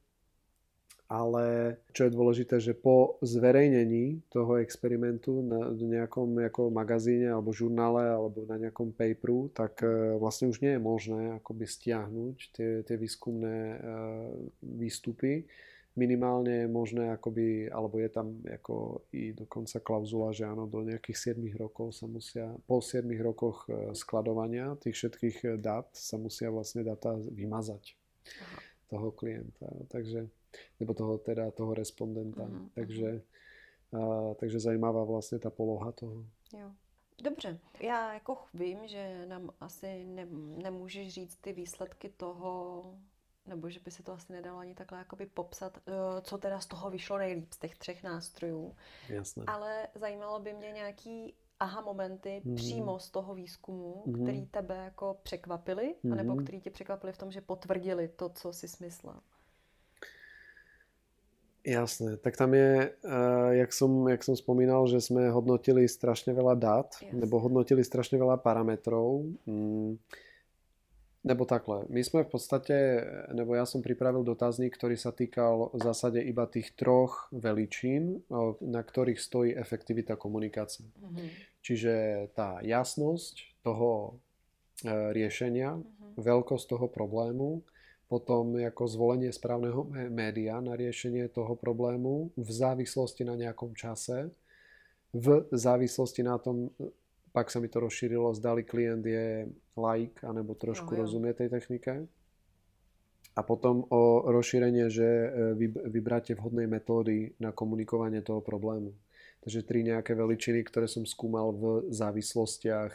Ale čo je dôležité, že po zverejnení toho experimentu na nejakom ako magazíne alebo žurnále alebo na nejakom paperu, tak eh, vlastne už nie je možné akoby stiahnuť tie, tie výskumné výstupy minimálne je možné, akoby, alebo je tam ako i dokonca klauzula, že áno, do nejakých 7 rokov sa musia, po 7 rokoch e, skladovania tých všetkých e, dát sa musia vlastne data vymazať Aha. toho klienta. Takže, nebo toho, teda toho respondenta. Uh-huh. Takže, a, takže zajímavá vlastně ta poloha toho. Jo. Dobře, já jako vím, že nám asi ne, nemůžeš říct ty výsledky toho, nebo že by se to asi nedalo ani takhle jakoby popsat, eh, co teda z toho vyšlo nejlíp z těch třech nástrojů. Jasné. Ale zajímalo by mě nějaký aha momenty mm. přímo z toho výzkumu, mm. který tebe jako překvapili, mm. anebo který tě překvapili v tom, že potvrdili to, co jsi smyslel. Jasné, tak tam je, uh, jak, som, jak som spomínal, že sme hodnotili strašne veľa dát, Jasné. nebo hodnotili strašne veľa parametrov. Mm nebo takhle, my sme v podstate, nebo ja som pripravil dotazník, ktorý sa týkal v zásade iba tých troch veličín, na ktorých stojí efektivita komunikácie. Mm-hmm. Čiže tá jasnosť toho e, riešenia, mm-hmm. veľkosť toho problému, potom ako zvolenie správneho média na riešenie toho problému v závislosti na nejakom čase, v závislosti na tom, pak sa mi to rozšírilo, zdali klient je laik, anebo trošku no, rozumie tej technike. A potom o rozšírenie, že e, vybráte vhodnej metódy na komunikovanie toho problému. Takže tri nejaké veličiny, ktoré som skúmal v závislostiach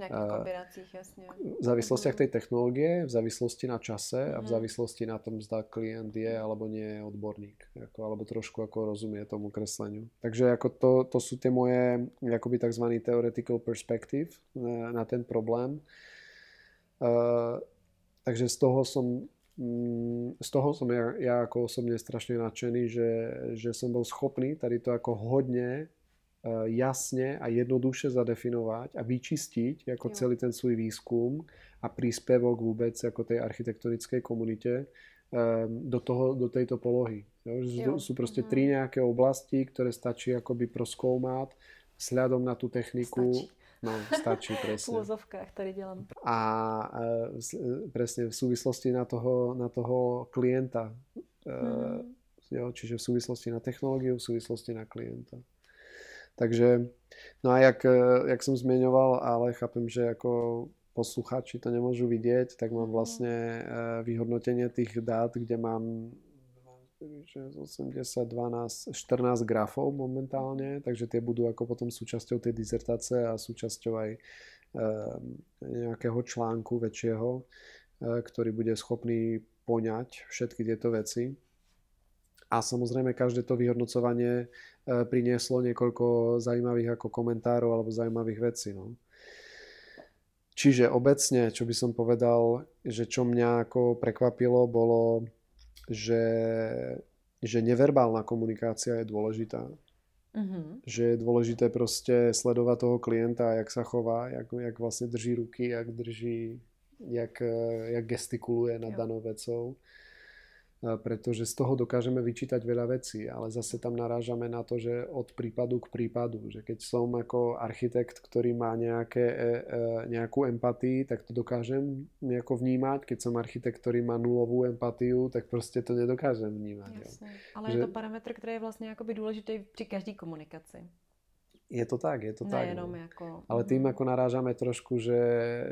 nejakých kombináciách, jasne. V závislostiach tej technológie, v závislosti na čase a v mhm. závislosti na tom, zda klient je alebo nie je odborník. Ako, alebo trošku ako rozumie tomu kresleniu. Takže ako to, to sú tie moje akoby tzv. theoretical perspective na, na ten problém. Uh, takže z toho som mm, z toho som ja, ja ako osobne strašne nadšený, že, že som bol schopný tady to ako hodne Eh, jasne a jednoduše zadefinovať a vyčistiť ako jo. celý ten svůj výskum a príspevok vôbec ako tej architektonickej komunite um, do, toho, do tejto polohy. Jo? Jo. Sú proste mm. tri nejaké oblasti, ktoré stačí akoby proskoumať sľadom na tú techniku. Stačí. No, stačí presne. v úvozovkách dělám. A e, presne v súvislosti na toho, na toho klienta. Mm. E, jo, čiže v súvislosti na technológiu, v súvislosti na klienta. Takže, no a jak, eh, jak som zmieňoval, ale chápem, že ako posluchači to nemôžu vidieť, tak mám mhm. vlastne eh, vyhodnotenie tých dát, kde mám 80, 12, 14 grafov momentálne, takže tie budú ako potom súčasťou tej dizertácie a súčasťou aj e, nejakého článku väčšieho, ktorý bude schopný poňať všetky tieto veci. A samozrejme každé to vyhodnocovanie e, prinieslo niekoľko zaujímavých ako komentárov alebo zaujímavých vecí. No. Čiže obecne, čo by som povedal, že čo mňa ako prekvapilo, bolo, že, že neverbálna komunikácia je dôležitá. Mm-hmm. Že je dôležité proste sledovať toho klienta, jak sa chová, jak, jak vlastne drží ruky, jak drží, jak, jak gestikuluje nad danou vecou pretože z toho dokážeme vyčítať veľa vecí, ale zase tam narážame na to, že od prípadu k prípadu, že keď som ako architekt, ktorý má nejaké, e, e, nejakú empatii, tak to dokážem nejako vnímať, keď som architekt, ktorý má nulovú empatiu, tak proste to nedokážem vnímať. Jasne. Ale že... je to parametr, který je vlastně jakoby důležitý při každé komunikaci. Je to tak, je to tak. No. Ako... Ale tým ako narážame trošku, že,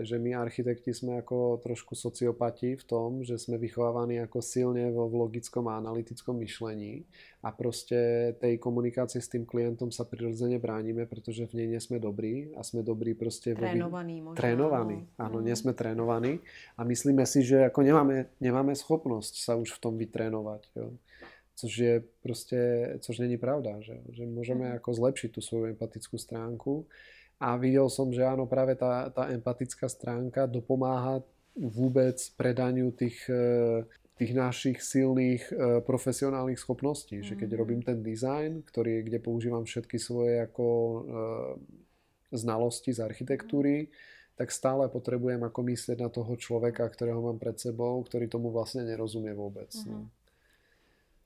že my architekti sme ako trošku sociopati v tom, že sme vychovávaní ako silne vo v logickom a analytickom myšlení a proste tej komunikácii s tým klientom sa prirodzene bránime, pretože v nej nie sme dobrí a sme dobrí proste... Trénovaní možno. Trénovaní, áno, mm. nie sme trénovaní a myslíme si, že ako nemáme, nemáme schopnosť sa už v tom vytrénovať. Jo což je proste, což není pravda, že, že môžeme mhm. ako zlepšiť tú svoju empatickú stránku a videl som, že áno, práve tá, tá empatická stránka dopomáha vôbec predaniu tých, e, tých našich silných e, profesionálnych schopností. Mm. Že keď mhm. robím ten design, ktorý, kde používam všetky svoje ako e, znalosti z architektúry, tak stále potrebujem ako myslieť na toho človeka, ktorého mám pred sebou, ktorý tomu vlastne nerozumie vôbec. Mm. No.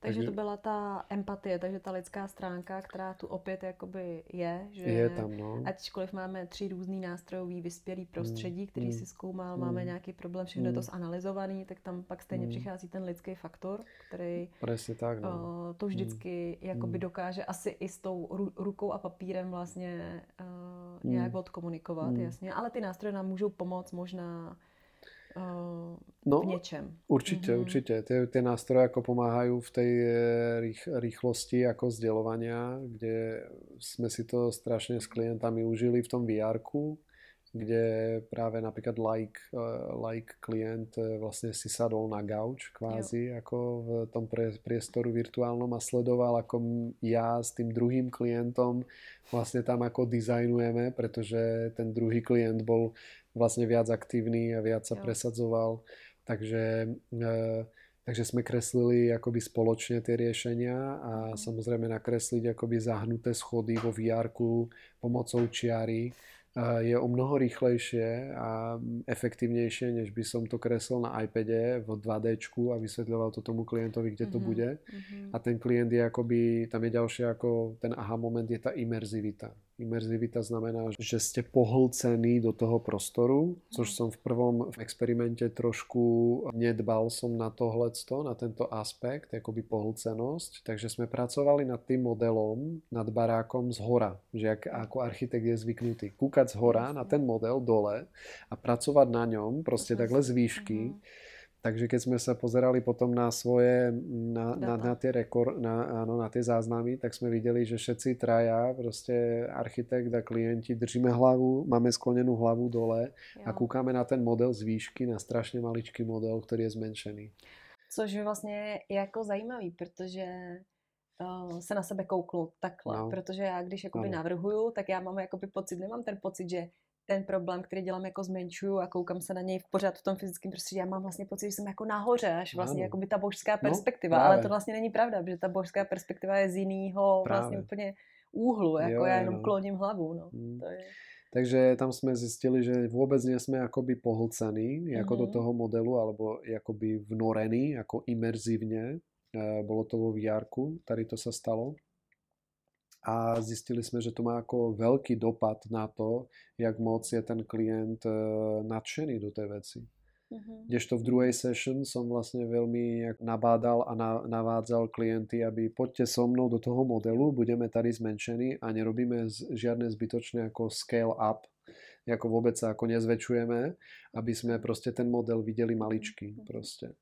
Takže, to byla ta empatie, takže ta lidská stránka, která tu opět jakoby je, že je tam, no. ačkoliv máme tři různý nástrojový vyspělý mm, prostředí, který mm, si zkoumal, mm, máme nějaký problém, všechno mm, je to mm. zanalizovaný, tak tam pak stejně mm. přichází ten lidský faktor, který Presně tak, no. uh, to vždycky mm. jakoby mm. dokáže asi i s tou rukou a papírem vlastně uh, nějak mm. odkomunikovat, mm. jasně, ale ty nástroje nám můžou pomoct možná no, v niečem. Určite, mm-hmm. určite. Tie, tie nástroje ako pomáhajú v tej eh, rých, rýchlosti ako zdieľovania, kde sme si to strašne s klientami užili v tom vr kde práve napríklad like, eh, like klient eh, vlastne si sadol na gauč kvázi jo. ako v tom priestoru virtuálnom a sledoval ako ja s tým druhým klientom vlastne tam ako dizajnujeme, pretože ten druhý klient bol vlastne viac aktívny a viac sa jo. presadzoval. Takže, e, takže sme kreslili akoby spoločne tie riešenia a mm. samozrejme nakresliť akoby zahnuté schody vo vr pomocou čiary je o mnoho rýchlejšie a efektívnejšie, než by som to kreslil na iPade v 2D a vysvetľoval to tomu klientovi, kde to mm-hmm. bude. Mm-hmm. A ten klient je akoby, tam je ďalšie ako ten aha moment, je tá imerzivita. Imerzivita znamená, že ste pohlcení do toho prostoru, což som v prvom experimente trošku nedbal som na tohleto, na tento aspekt, akoby pohlcenosť. Takže sme pracovali nad tým modelom, nad barákom z hora, že ako architekt je zvyknutý kúkať z hora na ten model dole a pracovať na ňom, proste takhle z výšky. Uh-huh Takže keď sme sa pozerali potom na svoje, na, na, na, tie, rekord, na, áno, na tie záznamy, tak sme videli, že všetci traja, proste architekt a klienti, držíme hlavu, máme sklonenú hlavu dole jo. a kúkame na ten model z výšky, na strašne maličký model, ktorý je zmenšený. Což je vlastně jako zajímavý, protože uh, se na sebe kouknu takhle, no. protože já když jakoby no. navrhuju, tak já mám jakoby pocit, nemám ten pocit, že ten problém, který dělám, jako zmenšuju a koukám se na něj v pořád v tom fyzickém prostředí. Já mám vlastně pocit, že jsem jako nahoře, až vlastně jako by ta božská no, perspektiva, no, ale to vlastně není pravda, protože ta božská perspektiva je z jiného vlastně úplně úhlu, jako jo, já jenom no. kloním hlavu. No. Mm. To je... Takže tam sme zistili, že vôbec nie sme akoby pohlcení ako mm-hmm. do mhm. toho modelu, alebo akoby vnorení, ako imerzívne. E, bolo to vo vr tady to sa stalo a zistili sme, že to má ako veľký dopad na to, jak moc je ten klient e, nadšený do tej veci. Uh-huh. Kdežto v druhej session som vlastne veľmi nabádal a na, navádzal klienty, aby poďte so mnou do toho modelu, budeme tady zmenšení a nerobíme z, žiadne zbytočné ako scale up, ako vôbec sa ako nezväčšujeme, aby sme proste ten model videli maličký mhm. proste.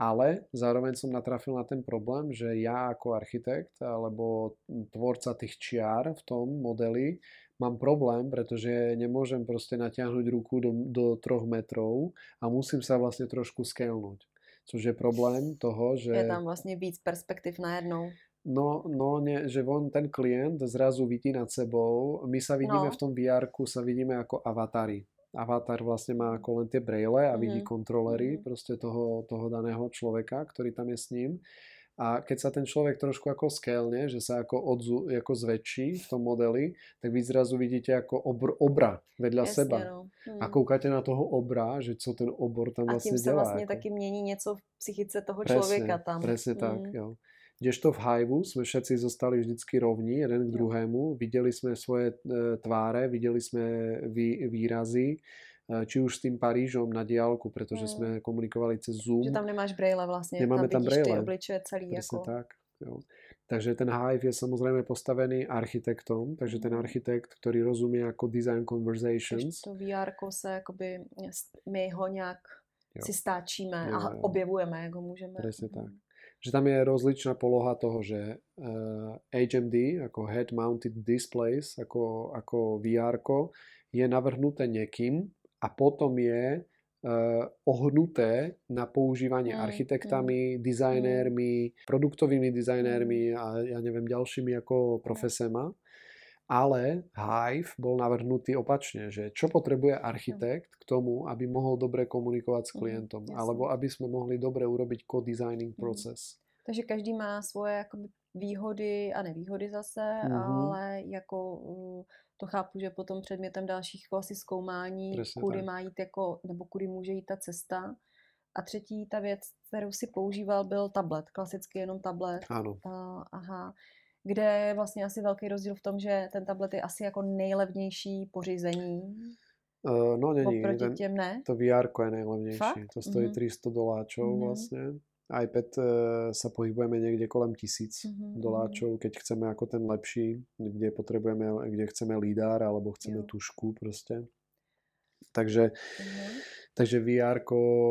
Ale zároveň som natrafil na ten problém, že ja ako architekt alebo tvorca tých čiar v tom modeli mám problém, pretože nemôžem proste natiahnuť ruku do, do troch metrov a musím sa vlastne trošku skelnúť. Což je problém toho, že... Je tam vlastne víc perspektív najednou. No, no nie, že on, ten klient zrazu vidí nad sebou, my sa vidíme no. v tom vr sa vidíme ako avatári avatar vlastne má ako len tie braille a vidí mm-hmm. kontrolery mm-hmm. proste toho, toho daného človeka, ktorý tam je s ním. A keď sa ten človek trošku ako skelne, že sa ako, odzu, ako zväčší v tom modeli, tak vy zrazu vidíte ako obr, obra vedľa Jasne, seba. No. Hmm. A koukáte na toho obra, že co ten obor tam vlastne dělá. A tím sa vlastne ako... taky mění něco v psychice toho presne, člověka tam. Presne hmm. tak, jo. Kdežto v Hiveu sme všetci zostali vždycky rovní jeden k druhému, videli sme svoje e, tváre, videli sme vý, výrazy, e, či už s tým Parížom na diálku, pretože mm. sme komunikovali cez Zoom. Že tam nemáš brejle vlastne, Nemáme tam, tam brejle. obličeje celý. Presne ako... tak. Jo. Takže ten Hive je samozrejme postavený architektom, takže ten mm. architekt, ktorý rozumie ako design conversations. Takže to VR sa akoby, my ho nejak jo. si stáčíme jo, a objevujeme, jak ho môžeme. Presne mm. tak že tam je rozličná poloha toho, že uh, eh, HMD, ako Head Mounted Displays, ako, ako VR, je navrhnuté niekým a potom je uh, ohnuté na používanie mm, architektami, mm, dizajnérmi, mm. produktovými dizajnérmi a ja neviem ďalšími ako profesema. Ale Hive bol navrhnutý opačne, že čo potrebuje architekt k tomu, aby mohol dobre komunikovať s mhm, klientom, mm, alebo aby sme mohli dobre urobiť co-designing mhm. proces. Mm. Takže každý má svoje jakoby, výhody a nevýhody zase, mm-hmm. ale jako uh, to chápu, že potom předmětem dalších asi zkoumání, Presně kudy tak. má jít jako, nebo kudy může jít ta cesta. A třetí ta věc, kterou si používal, byl tablet, klasicky jenom tablet. Ano. Uh, aha kde je vlastně asi velký rozdíl v tom, že ten tablet je asi jako nejlevnější pořízení. Uh, no není. Oproti ten, těm ne? To VR je nejlevnější. Fakt? To stojí mm-hmm. 300 doláčov mm-hmm. vlastně. iPad uh, sa pohybujeme niekde kolem tisíc mm-hmm. doláčov, keď chceme ako ten lepší, kde potrebujeme, kde chceme lidar alebo chceme jo. tušku proste. Takže, mm-hmm. takže VR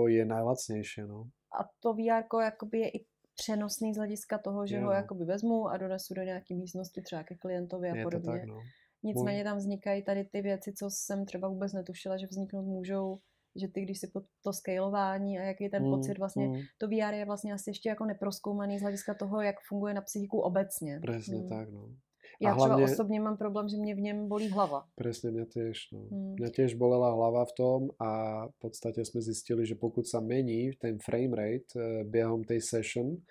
je najlacnejšie. No. A to VR jakoby je i přenosný z hlediska toho, že jo. ho jakoby vezmu a donesu do nějaké místnosti třeba ke klientovi a je podobně. tak, no. Nicméně tam vznikají tady ty věci, co jsem třeba vůbec netušila, že vzniknout můžou, že ty, když si po to scalování a jaký ten mm, pocit, vlastně mm. to VR je vlastně asi ještě jako neproskoumaný z hlediska toho, jak funguje na psychiku obecně. Přesně mm. tak, no. Ja hlavne, třeba osobne mám problém, že mne v ňom bolí hlava. Presne, mňa tiež. No. Hmm. Mňa tiež bolela hlava v tom a v podstate sme zistili, že pokud sa mení ten frame rate eh, behom tej session,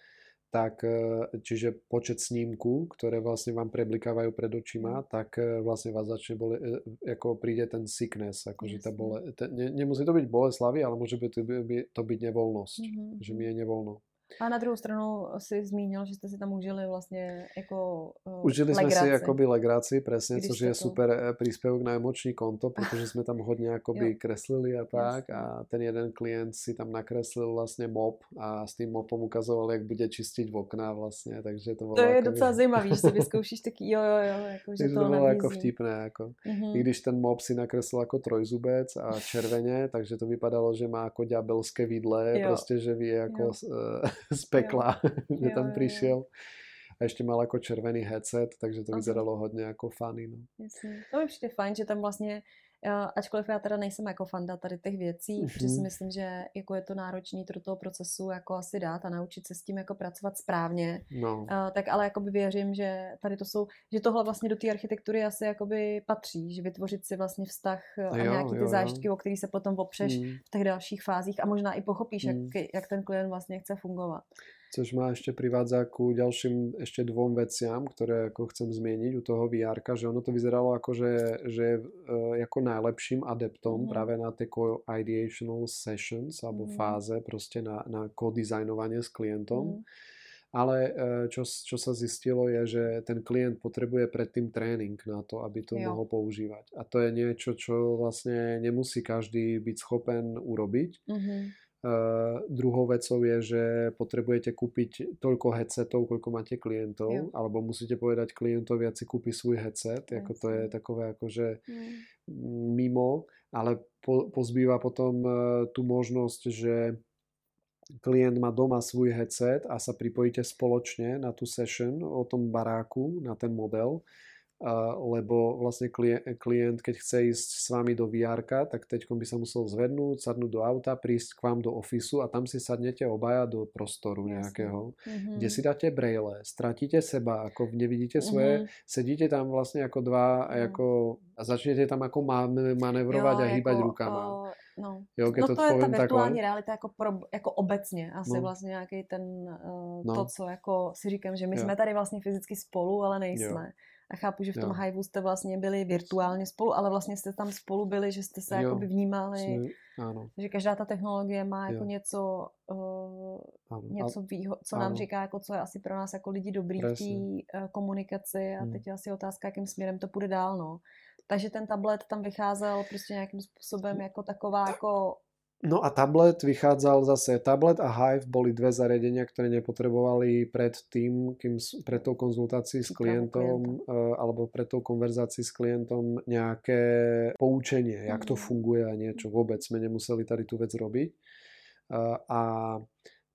tak e, čiže počet snímku, ktoré vlastne vám preblikávajú pred očima, tak e, vlastne vás začne bole, e, ako príde ten sickness, akože tá bole, ne, nemusí to byť boleslavy, ale môže byť to byť nevoľnosť, mm-hmm. že mi je nevoľno. A na druhou stranu si zmínil, že jste si tam užili vlastně jako uh, Užili legraci. jsme si jakoby legraci, presne, což je to... super eh, príspevok na emoční konto, protože jsme tam hodně jakoby kreslili a tak Jasne. a ten jeden klient si tam nakreslil vlastně mop a s tým mopom ukazoval, jak bude čistiť v okna vlastně, takže to bylo To je jakoby... docela zajímavý, že si vyzkoušíš taky jo, jo, jo, jako, že to, to bylo jako vtipné, jako. Mm-hmm. I když ten mop si nakreslil jako trojzubec a červeně, takže to vypadalo, že má jako ďabelské vidle, jo. prostě, že ví jako jo z pekla, jo. že jo, tam prišiel. A ešte mal ako červený headset, takže to vyzeralo hodně jako funny. No. To mi přijde fajn, že tam vlastně ačkoliv já teda nejsem jako fanda tady těch věcí, mm-hmm. protože si myslím, že jako je to náročný do toho procesu jako asi dát a naučit se s tím jako pracovat správně, no. uh, tak ale jakoby věřím, že tady to jsou, že tohle vlastně do té architektury asi jakoby patří, že vytvořit si vlastně vztah a jo, nějaký ty jo, zážitky, jo. o který se potom opřeš mm. v těch dalších fázích a možná i pochopíš, mm. jak, jak ten klient vlastně chce fungovat. Což ma ešte privádza ku ďalším ešte dvom veciam, ktoré ako chcem zmieniť u toho vr že ono to vyzeralo ako, že, že je ako najlepším adeptom mm. práve na tie ideational sessions alebo mm. fáze proste na, na co-dizajnovanie s klientom. Mm. Ale e, čo, čo sa zistilo je, že ten klient potrebuje predtým tréning na to, aby to jo. mohol používať. A to je niečo, čo vlastne nemusí každý byť schopen urobiť. Mm-hmm Uh, druhou vecou je, že potrebujete kúpiť toľko headsetov, koľko máte klientov, jo. alebo musíte povedať klientovi, si kúpi svoj headset, yes. ako to je takové akože mm. mimo, ale po, pozbýva potom uh, tú možnosť, že klient má doma svoj headset a sa pripojíte spoločne na tú session o tom baráku, na ten model lebo vlastne klient, keď chce ísť s vami do VR, tak teď by sa musel zvednúť, sadnúť do auta, prísť k vám do ofisu a tam si sadnete obaja do prostoru Jasne. nejakého, mm-hmm. kde si dáte braille, stratíte seba, ako nevidíte svoje, mm-hmm. sedíte tam vlastne ako dva a, ako, a začnete tam ako manevrovať jo, a hýbať jako, rukama. O... No, jo, no to, to je ta virtuální takhle. realita jako, pro, jako obecně, asi no. vlastně nějaký ten, uh, no. to, co jako si říkám, že my jo. jsme tady vlastně fyzicky spolu, ale nejsme. Jo. A chápu, že v tom Hivu jste vlastně byli virtuálně spolu, ale vlastně jste tam spolu byli, že jste se jo. jakoby vnímali, ano. že každá ta technologie má jako jo. něco, uh, něco výho- co ano. nám říká, jako co je asi pro nás jako lidi dobrý Presně. v té uh, komunikaci a hmm. teď je asi otázka, jakým směrem to půjde dál, no. Takže ten tablet tam vycházel prostě nějakým způsobem jako taková jako No a tablet vychádzal zase, tablet a Hive boli dve zariadenia, ktoré nepotrebovali pred tým, kým, pred tou konzultácií s klientom uh, alebo pred tou konverzácií s klientom nejaké poučenie, jak to mhm. funguje a niečo. Vôbec sme nemuseli tady tú vec robiť. Uh, a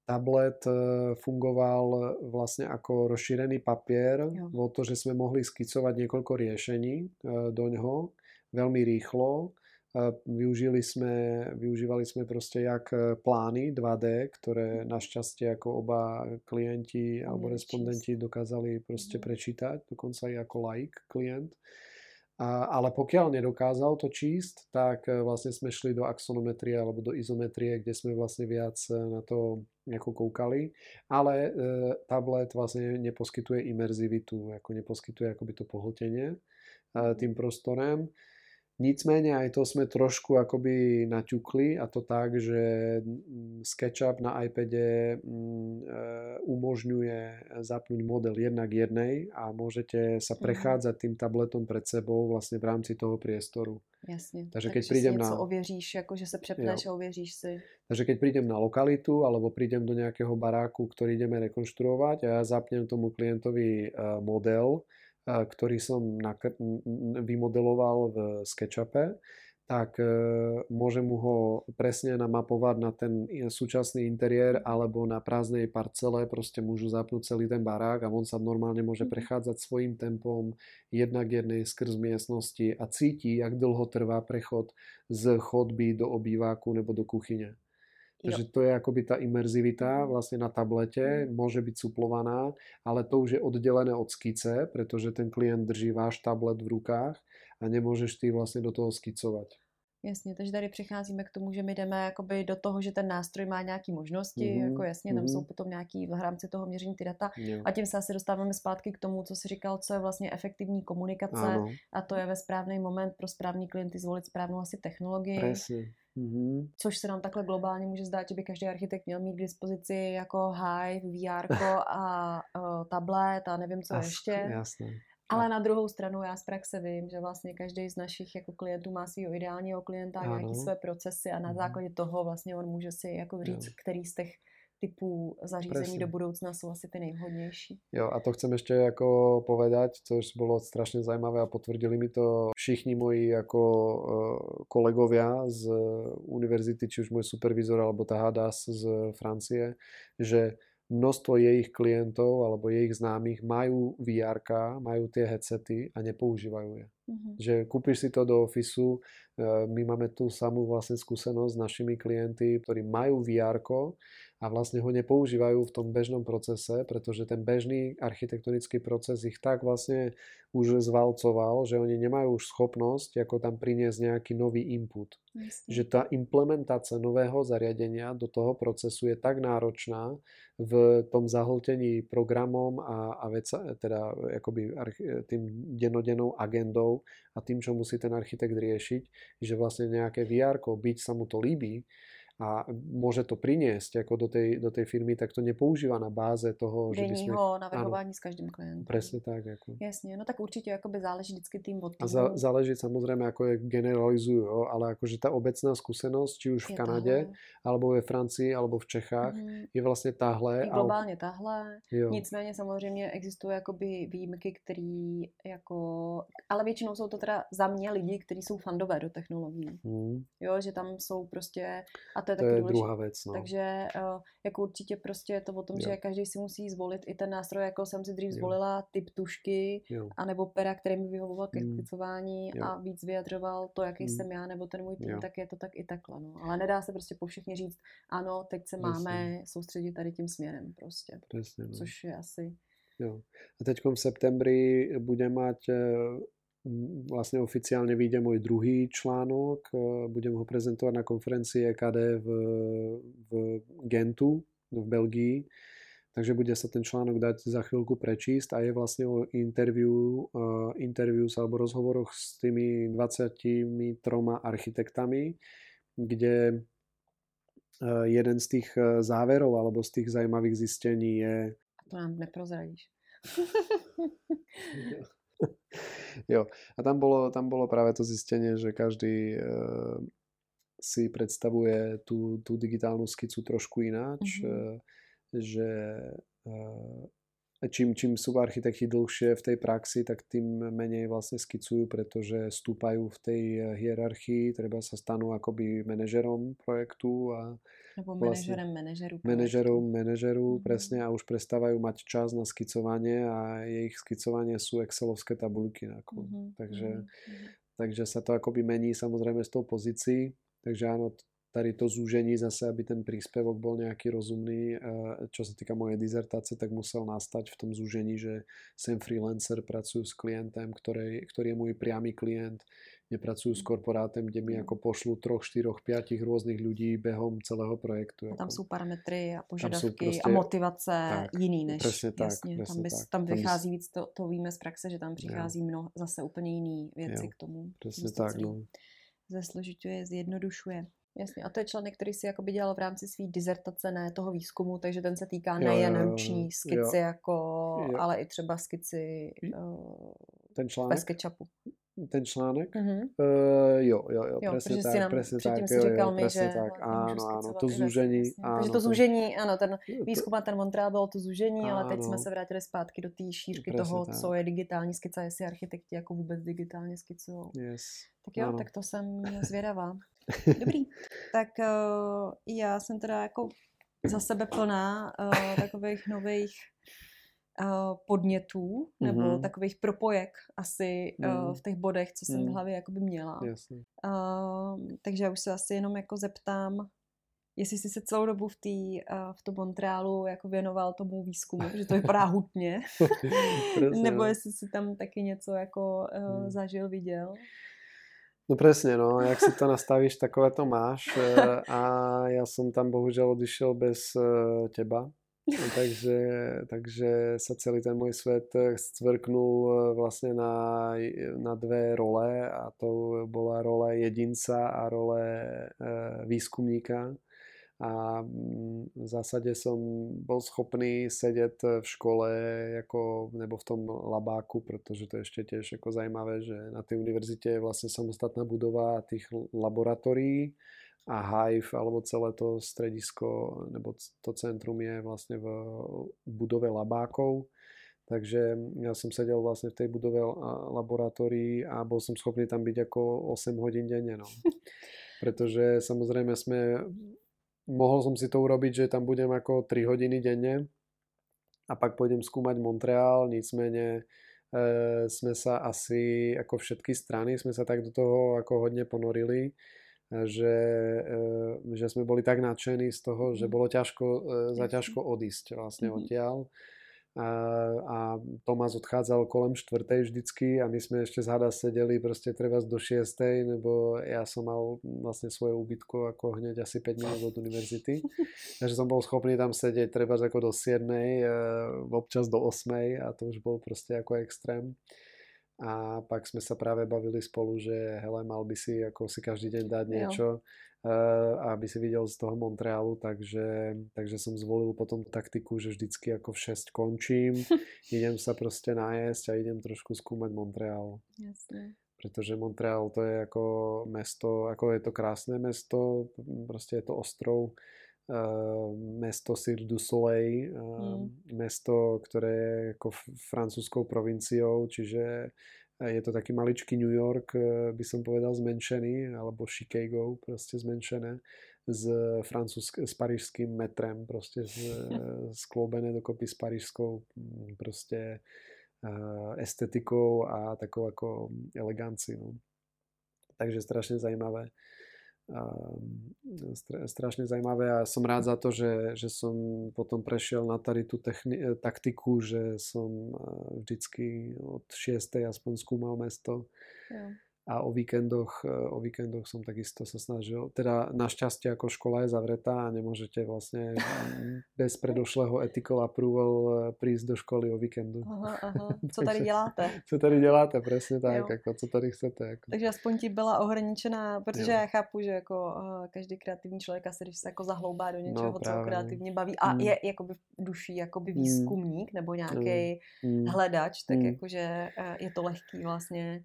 tablet uh, fungoval vlastne ako rozšírený papier, o to, že sme mohli skicovať niekoľko riešení do ňoho veľmi rýchlo Využili sme, využívali sme proste jak e, plány 2D, ktoré našťastie ako oba klienti alebo respondenti dokázali proste mhm. prečítať, dokonca aj ako like klient. A, ale pokiaľ nedokázal to číst, tak e, vlastne sme šli do axonometrie alebo do izometrie, kde sme vlastne viac e, na to nejako koukali, ale e, tablet vlastne neposkytuje imerzivitu, ako neposkytuje akoby to pohltenie e, tým prostorem. Nicméně aj to jsme trošku akoby naťukli a to tak, že mm, SketchUp na iPade mm, e, umožňuje zapnúť model jednak jednej a môžete sa mhm. prechádzať tým tabletom pred sebou vlastne v rámci toho priestoru. Jasně. Takže keď prídem na... ověříš, jako že se přepneš jo. a ověříš si. Takže keď prídem na lokalitu alebo prídem do nejakého baráku, ktorý ideme rekonštruovať a ja zapnem tomu klientovi e, model, ktorý som vymodeloval v SketchUpe, tak e, môžem mu ho presne namapovať na ten súčasný interiér alebo na prázdnej parcele, proste môžu zapnúť celý ten barák a on sa normálne môže mhm. prechádzať svojim tempom jednak jednej skrz miestnosti a cíti, jak dlho trvá prechod z chodby do obýváku nebo do kuchyne. Takže to je akoby tá imerzivita mhm. vlastne na tablete, mhm. môže byť suplovaná, ale to už je oddelené od skice, pretože ten klient drží váš tablet v rukách a nemôžeš ty vlastne do toho skicovať. Jasně, takže tady přicházíme k tomu, že my jdeme jakoby do toho, že ten nástroj má nějaké možnosti, mm-hmm. jako jasně, tam mm-hmm. jsou potom nějaký v rámci toho měření ty data jo. a tím se asi dostáváme zpátky k tomu, co si říkal, co je vlastně efektivní komunikace ano. a to je ve správný moment pro správný klienty zvolit správnou asi technologii. Presne. Mm-hmm. Což se nám takhle globálně může zdát, že by každý architekt měl mít k dispozici jako Hive, VR a uh, tablet a nevím co As, ještě. Jasné. Ale na druhou stranu já z praxe vím, že vlastně každý z našich jako klientů má svého ideálního klienta, ano. nějaké své procesy a na mm-hmm. základě toho vlastně on může si jako říct, jo. který z těch typů zařízení Presne. do budoucna sú asi tie nejvhodnejší. Jo, a to chcem ešte ako povedať, což bolo strašne zaujímavé a potvrdili mi to všichni moji ako uh, kolegovia z univerzity, či už môj supervizor alebo tá Hadas z Francie, že množstvo jejich klientov alebo jejich známych majú VR, majú tie headsety a nepoužívajú je. Mm-hmm. Že kúpiš si to do ofisu, e, my máme tú samú vlastne skúsenosť s našimi klienty, ktorí majú VR a vlastne ho nepoužívajú v tom bežnom procese, pretože ten bežný architektonický proces ich tak vlastne už zvalcoval, že oni nemajú už schopnosť ako tam priniesť nejaký nový input. Jasne. Že tá implementácia nového zariadenia do toho procesu je tak náročná v tom zahltení programom a, a vec, teda akoby tým denodennou agendou a tým, čo musí ten architekt riešiť, že vlastne nejaké VR, byť sa mu to líbí, a môže to priniesť ako do tej, do tej firmy, tak to nepoužíva na báze toho, že by sme... navrhování s každým klientem. Presne tak. Ako. Jasne, no tak určite akoby záleží vždycky tým od A za, záleží samozrejme, ako je generalizujú, ale akože tá obecná skúsenosť, či už v je Kanade, tahle. alebo ve Francii, alebo v Čechách, mm-hmm. je vlastne tahle. Je globálne tahle. Jo. Nicméně samozřejmě existují jakoby výjimky, který jako... Ale většinou jsou to teda za mě lidi, kteří jsou fandové do technologií. Mm. Jo, že tam jsou prostě... A to je, to taky je druhá věc. No. Takže uh, jako určitě prostě je to o tom, jo. že každý si musí zvolit i ten nástroj, jako jsem si dřív jo. zvolila typ tušky, jo. anebo pera, který mi vyhovoval ke skicování mm. a víc vyjadřoval to, jaký mm. jsem já, nebo ten můj tým, jo. tak je to tak i takhle. No. Ale nedá se prostě po všechny říct, ano, teď se máme Jasně. soustředit tady tím směrem prostě. Presne, no. Což je asi... Jo. A teď v septembri bude mať eh, vlastne oficiálne vyjde môj druhý článok. E, budem ho prezentovať na konferencii EKD v, v Gentu v Belgii. Takže bude sa ten článok dať za chvíľku prečísť a je vlastne o interview, uh, interviews alebo rozhovoroch s tými 23 architektami, kde uh, jeden z tých záverov alebo z tých zaujímavých zistení je... A to nám neprozradíš. jo. A tam bolo, tam bolo práve to zistenie, že každý e, si predstavuje tú, tú digitálnu skicu trošku ináč, mm-hmm. e, že e, čím, čím sú architekti dlhšie v tej praxi, tak tým menej vlastne skicujú, pretože stúpajú v tej hierarchii, treba sa stanú akoby manažerom projektu a nebo manažerem manažeru. Manažerom manažeru, mm-hmm. presne, a už prestávajú mať čas na skicovanie a ich skicovanie sú excelovské tabulky. Ako. Mm-hmm. Takže, mm-hmm. takže sa to akoby mení samozrejme z tou pozícií. Takže áno, tady to zúžení zase, aby ten príspevok bol nejaký rozumný. Čo sa týka mojej dizertácie, tak musel nastať v tom zúžení, že sem freelancer pracujú s klientem, ktorý, ktorý je môj priamy klient, nepracujú s korporátem, kde mi ako pošlu troch, štyroch, piatich rôznych ľudí behom celého projektu. A tam sú parametry a požiadavky proste, a motivace tak, jiný než presne tak, jasně, presne tam, bys, tak. tam vychází víc, to, to víme z praxe, že tam přichází mnoho, zase úplně jiný věci jo, k tomu. Presne tak, no. Zesložituje, zjednodušuje. Jasně, a to je článek, který si jakoby dělal v rámci své dizertace, ne toho výzkumu, takže ten se týká nejen ruční skici, jo. jako, jo. ale i třeba skici uh, ten článek? bez kečapu. Ten článek? Uh-huh. Uh, jo, jo, jo, jo presne tak, nám presne tak. Si říkal jo, mi, že tak, áno, áno, to zúžení. Áno, takže to zúžení, áno, ten výzkum a ten Montreal bylo to zúžení, áno, ale teď jsme se vrátili zpátky do té šířky toho, tak. co je digitální skica, jestli architekti jako vůbec digitálně skicují. Yes. Tak jo, áno. tak to jsem zvědavá. Dobrý. tak uh, já jsem teda jako za sebe plná uh, takových nových podnětů nebo mm-hmm. takových propojek asi mm. v těch bodech, co jsem mm. v hlavě jakoby měla. Jasně. Uh, takže já už se asi jenom jako zeptám, jestli jsi se celou dobu v, tý, uh, v tom Montrealu jako věnoval tomu výzkumu, že to vypadá hutně, nebo jestli si tam taky něco jako uh, mm. zažil, viděl. No presne, no, jak si to nastavíš, takové to máš eh, a ja som tam bohužiaľ odišiel bez eh, teba, no, takže, takže sa celý ten môj svet stvrknul vlastne na, na dve role a to bola role jedinca a role výskumníka. A mm, v zásade som bol schopný sedieť v škole ako, nebo v tom labáku, pretože to je ešte tiež ako zaujímavé, že na tej univerzite je vlastne samostatná budova tých laboratórií a Hive alebo celé to stredisko nebo to centrum je vlastne v budove labákov. Takže ja som sedel vlastne v tej budove laboratórií a bol som schopný tam byť ako 8 hodín denne. No. Pretože samozrejme sme mohol som si to urobiť, že tam budem ako 3 hodiny denne a pak pôjdem skúmať Montreal, nicméně e, sme sa asi, ako všetky strany, sme sa tak do toho ako hodne ponorili, že, e, že sme boli tak nadšení z toho, že mhm. bolo ťažko, e, za ťažko odísť vlastne mm-hmm. odtiaľ a, a Tomás odchádzal kolem štvrtej vždycky a my sme ešte z hada sedeli proste treba do šiestej, nebo ja som mal vlastne svoje ubytko ako hneď asi 5 minút od univerzity. Takže som bol schopný tam sedieť treba ako do 7, e, občas do 8 a to už bol proste ako extrém. A pak sme sa práve bavili spolu, že hele, mal by si ako si každý deň dať niečo. Eh, aby si videl z toho Montrealu, takže, takže som zvolil potom taktiku, že vždycky ako v 6 končím, idem sa proste najesť a idem trošku skúmať Montreal. Jasne. Pretože Montreal to je ako mesto, ako je to krásne mesto, proste je to ostrov, uh, mesto Cirque du Soleil, uh, mm. mesto, ktoré je ako francúzskou provinciou, čiže je to taký maličký New York, eh, by som povedal zmenšený, alebo Chicago proste zmenšené s, francúzsk- s parížským metrem, proste z, sklobené dokopy s parížskou mm, proste estetikou a takou ako eleganciou. Takže strašne zaujímavé. Ehm, strašne zaujímavé a som rád za to, že, že som potom prešiel na tady tú techni- e, taktiku, že som e, vždycky od 6. aspoň skúmal mesto. Ja a o víkendoch, e, o víkendoch som takisto sa snažil, teda našťastie ako škola je zavretá a nemôžete vlastne bez predošlého ethical approval e, prísť do školy o víkendu. Aha, aha. Co tady děláte? co tady děláte, presne tak, jo. ako, co tady chcete. Ako. Takže aspoň ti byla ohraničená, protože jo. já chápu, že jako každý kreativní člověk asi, když se jako zahloubá do něčeho, no, co ho kreativně baví a mm. je jakoby v duší jakoby mm. výzkumník mm. nebo nějaký mm. hledač, tak mm. jakože je to lehký vlastně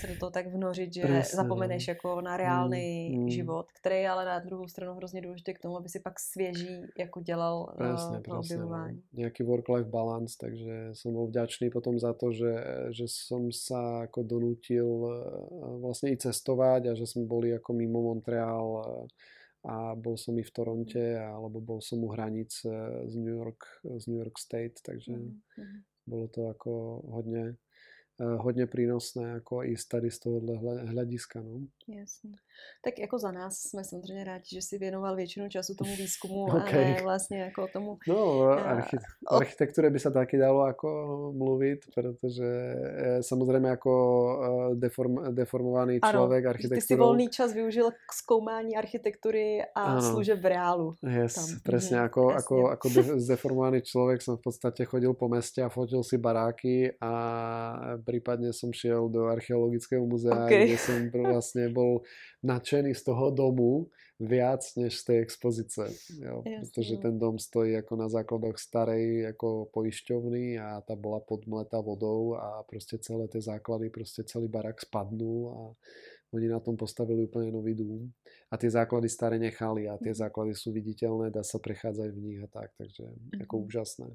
se do toho tak vnořit, že Presne, zapomeneš no. jako na reálný mm, mm. život, který je ale na druhou stranu hrozně důležitý k tomu, aby si pak svěží jako dělal presne, uh, to presne, objevování. No. Nejaký work-life balance, takže som bol vďačný potom za to, že, že som sa ako donútil uh, vlastne i cestovať a že sme boli ako mimo Montreal uh, a bol som i v Toronte alebo bol som u hranic z New York, z New York State, takže mm-hmm. bolo to ako hodne Eh, hodně prínosné jako i tady z tohohle hlediska. No. Jasně. Tak jako za nás jsme samozřejmě rádi, že si věnoval většinu času tomu výzkumu okay. a ne vlastně jako tomu... No, archi- o architektúre by sa taky dalo ako mluvit, protože eh, samozřejmě jako deform, deformovaný člověk architekturu... Ty si volný čas využil k zkoumání architektury a ano. služeb v reálu. Yes, tam. presne. Mhm, ako, ako, ako de- zdeformovaný člověk som v podstate chodil po meste a fotil si baráky a prípadne som šiel do archeologického muzea, okay. kde som vlastne bol nadšený z toho domu viac než z tej expozice. Jo, pretože no. ten dom stojí ako na základoch starej ako poišťovny a tá bola podmletá vodou a proste celé tie základy, proste celý barak spadnul a oni na tom postavili úplne nový dům a tie základy staré nechali a tie mhm. základy sú viditeľné, dá sa prechádzať v nich a tak, takže mm-hmm. ako mhm. úžasné.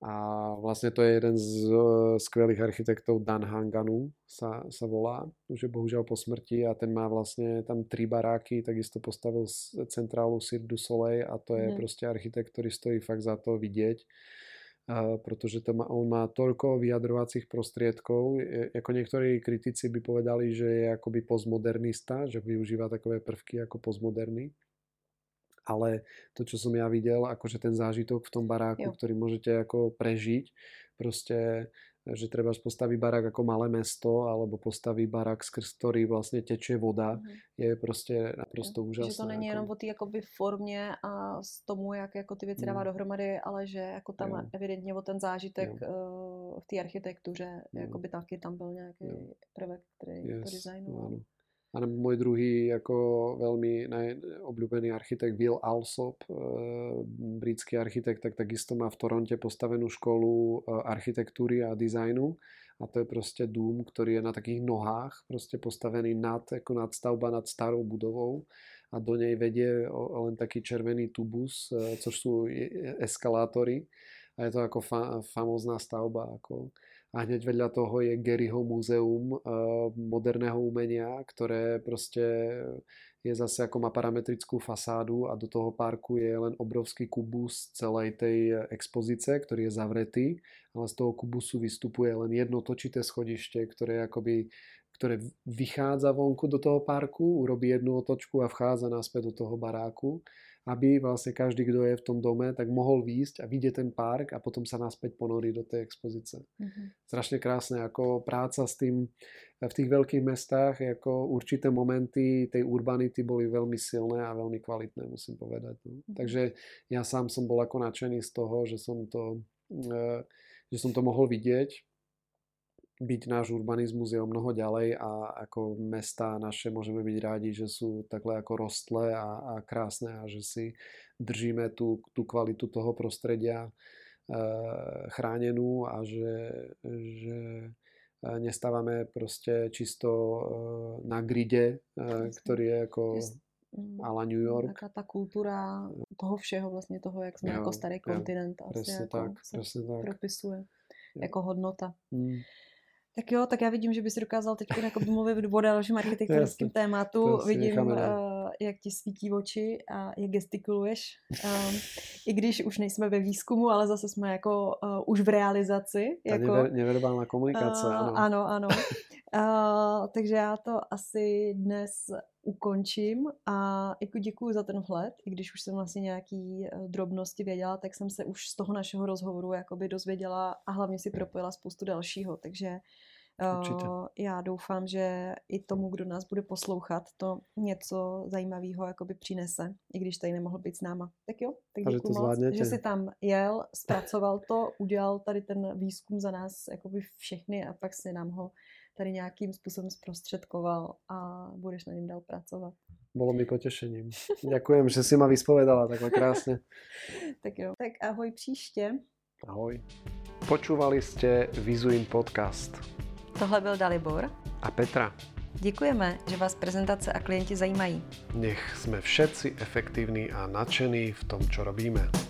A vlastne to je jeden z e, skvelých architektov Dan Hanganu sa, sa volá, už je bohužiaľ po smrti a ten má vlastne tam tri baráky, takisto postavil centrálu Cirque du Soleil a to je mm. proste architekt, ktorý stojí fakt za to vidieť, uh, pretože to má, on má toľko vyjadrovacích prostriedkov, je, ako niektorí kritici by povedali, že je akoby postmodernista, že využíva takové prvky ako postmoderny ale to, čo som ja videl, akože ten zážitok v tom baráku, jo. ktorý môžete ako prežiť, proste že treba postaví barák ako malé mesto, alebo postaví barák, skrz ktorý vlastně teče voda, mm. je prostě naprosto úžasné. Že to není jenom o té jakoby formě a z tomu, jak jako ty věci dává mm. dohromady, ale že jako tam jo. evidentně o ten zážitek jo. uh, v té architektuře, jo. jakoby taky tam byl nějaký jo. prvek, který yes. to designoval. Ano. A môj druhý ako veľmi obľúbený architekt Will Alsop, eh, britský architekt, tak takisto má v Toronte postavenú školu eh, architektúry a dizajnu. A to je proste dům, ktorý je na takých nohách, proste postavený nad, ako nadstavba nad starou budovou a do nej vedie len taký červený tubus, eh, což sú eskalátory. A je to ako fa- famózna stavba. Ako, a hneď vedľa toho je Garyho múzeum uh, moderného umenia, ktoré proste je zase ako má parametrickú fasádu a do toho parku je len obrovský kubus celej tej expozice, ktorý je zavretý, ale z toho kubusu vystupuje len jedno točité schodište, ktoré akoby ktoré vychádza vonku do toho parku, urobí jednu otočku a vchádza naspäť do toho baráku aby vlastne každý, kto je v tom dome, tak mohol výjsť a vidieť ten park a potom sa naspäť ponorí do tej expozice. Mm-hmm. Strašne krásne, ako práca s tým v tých veľkých mestách, ako určité momenty tej urbanity boli veľmi silné a veľmi kvalitné, musím povedať. No. Mm-hmm. Takže ja sám som bol ako nadšený z toho, že som to, e, že som to mohol vidieť byť náš urbanizmus je o mnoho ďalej a ako mesta naše môžeme byť rádi, že sú takhle ako rostlé a, a krásne a že si držíme tú, tú kvalitu toho prostredia e, chránenú a že, že e, nestávame proste čisto e, na gride, e, ktorý je ako mm, ala New York. Taká tá kultúra toho všeho, vlastne toho, jak sme jo, ako starý kontinent. Presne tak, presne tak. Propisuje jo. jako hodnota. Mm. Tak jo, tak já vidím, že bys dokázal teď jako mluvit o dalším architektonickém tématu. Prostě vidím, uh, jak ti svítí oči a jak gestikuluješ. Um, I když už nejsme ve výzkumu, ale zase jsme jako uh, už v realizaci. Ta jako, never, neverbální komunikace, uh, ano. Ano, ano. uh, takže já to asi dnes ukončím a jako děkuji za ten vhled, i když už jsem vlastně nějaký drobnosti věděla, tak jsem se už z toho našeho rozhovoru jakoby dozvěděla a hlavně si propojila spoustu dalšího, takže Určitě. Já doufám, že i tomu, kdo nás bude poslouchat, to něco zajímavého jakoby přinese, i když tady nemohl být s náma. Tak jo, tak děkuji moc, zvládněte. že jsi tam jel, zpracoval to, udělal tady ten výzkum za nás jakoby všechny a pak si nám ho tady nějakým způsobem zprostředkoval a budeš na něm dál pracovat. Bolo mi potešením. Ďakujem, že si ma vyspovedala takhle krásne. tak jo, tak ahoj příště. Ahoj. Počúvali ste Vizuin podcast. Tohle byl Dalibor. A Petra. Děkujeme, že vás prezentace a klienti zajímají. Nech sme všetci efektívni a nadšení v tom, čo robíme.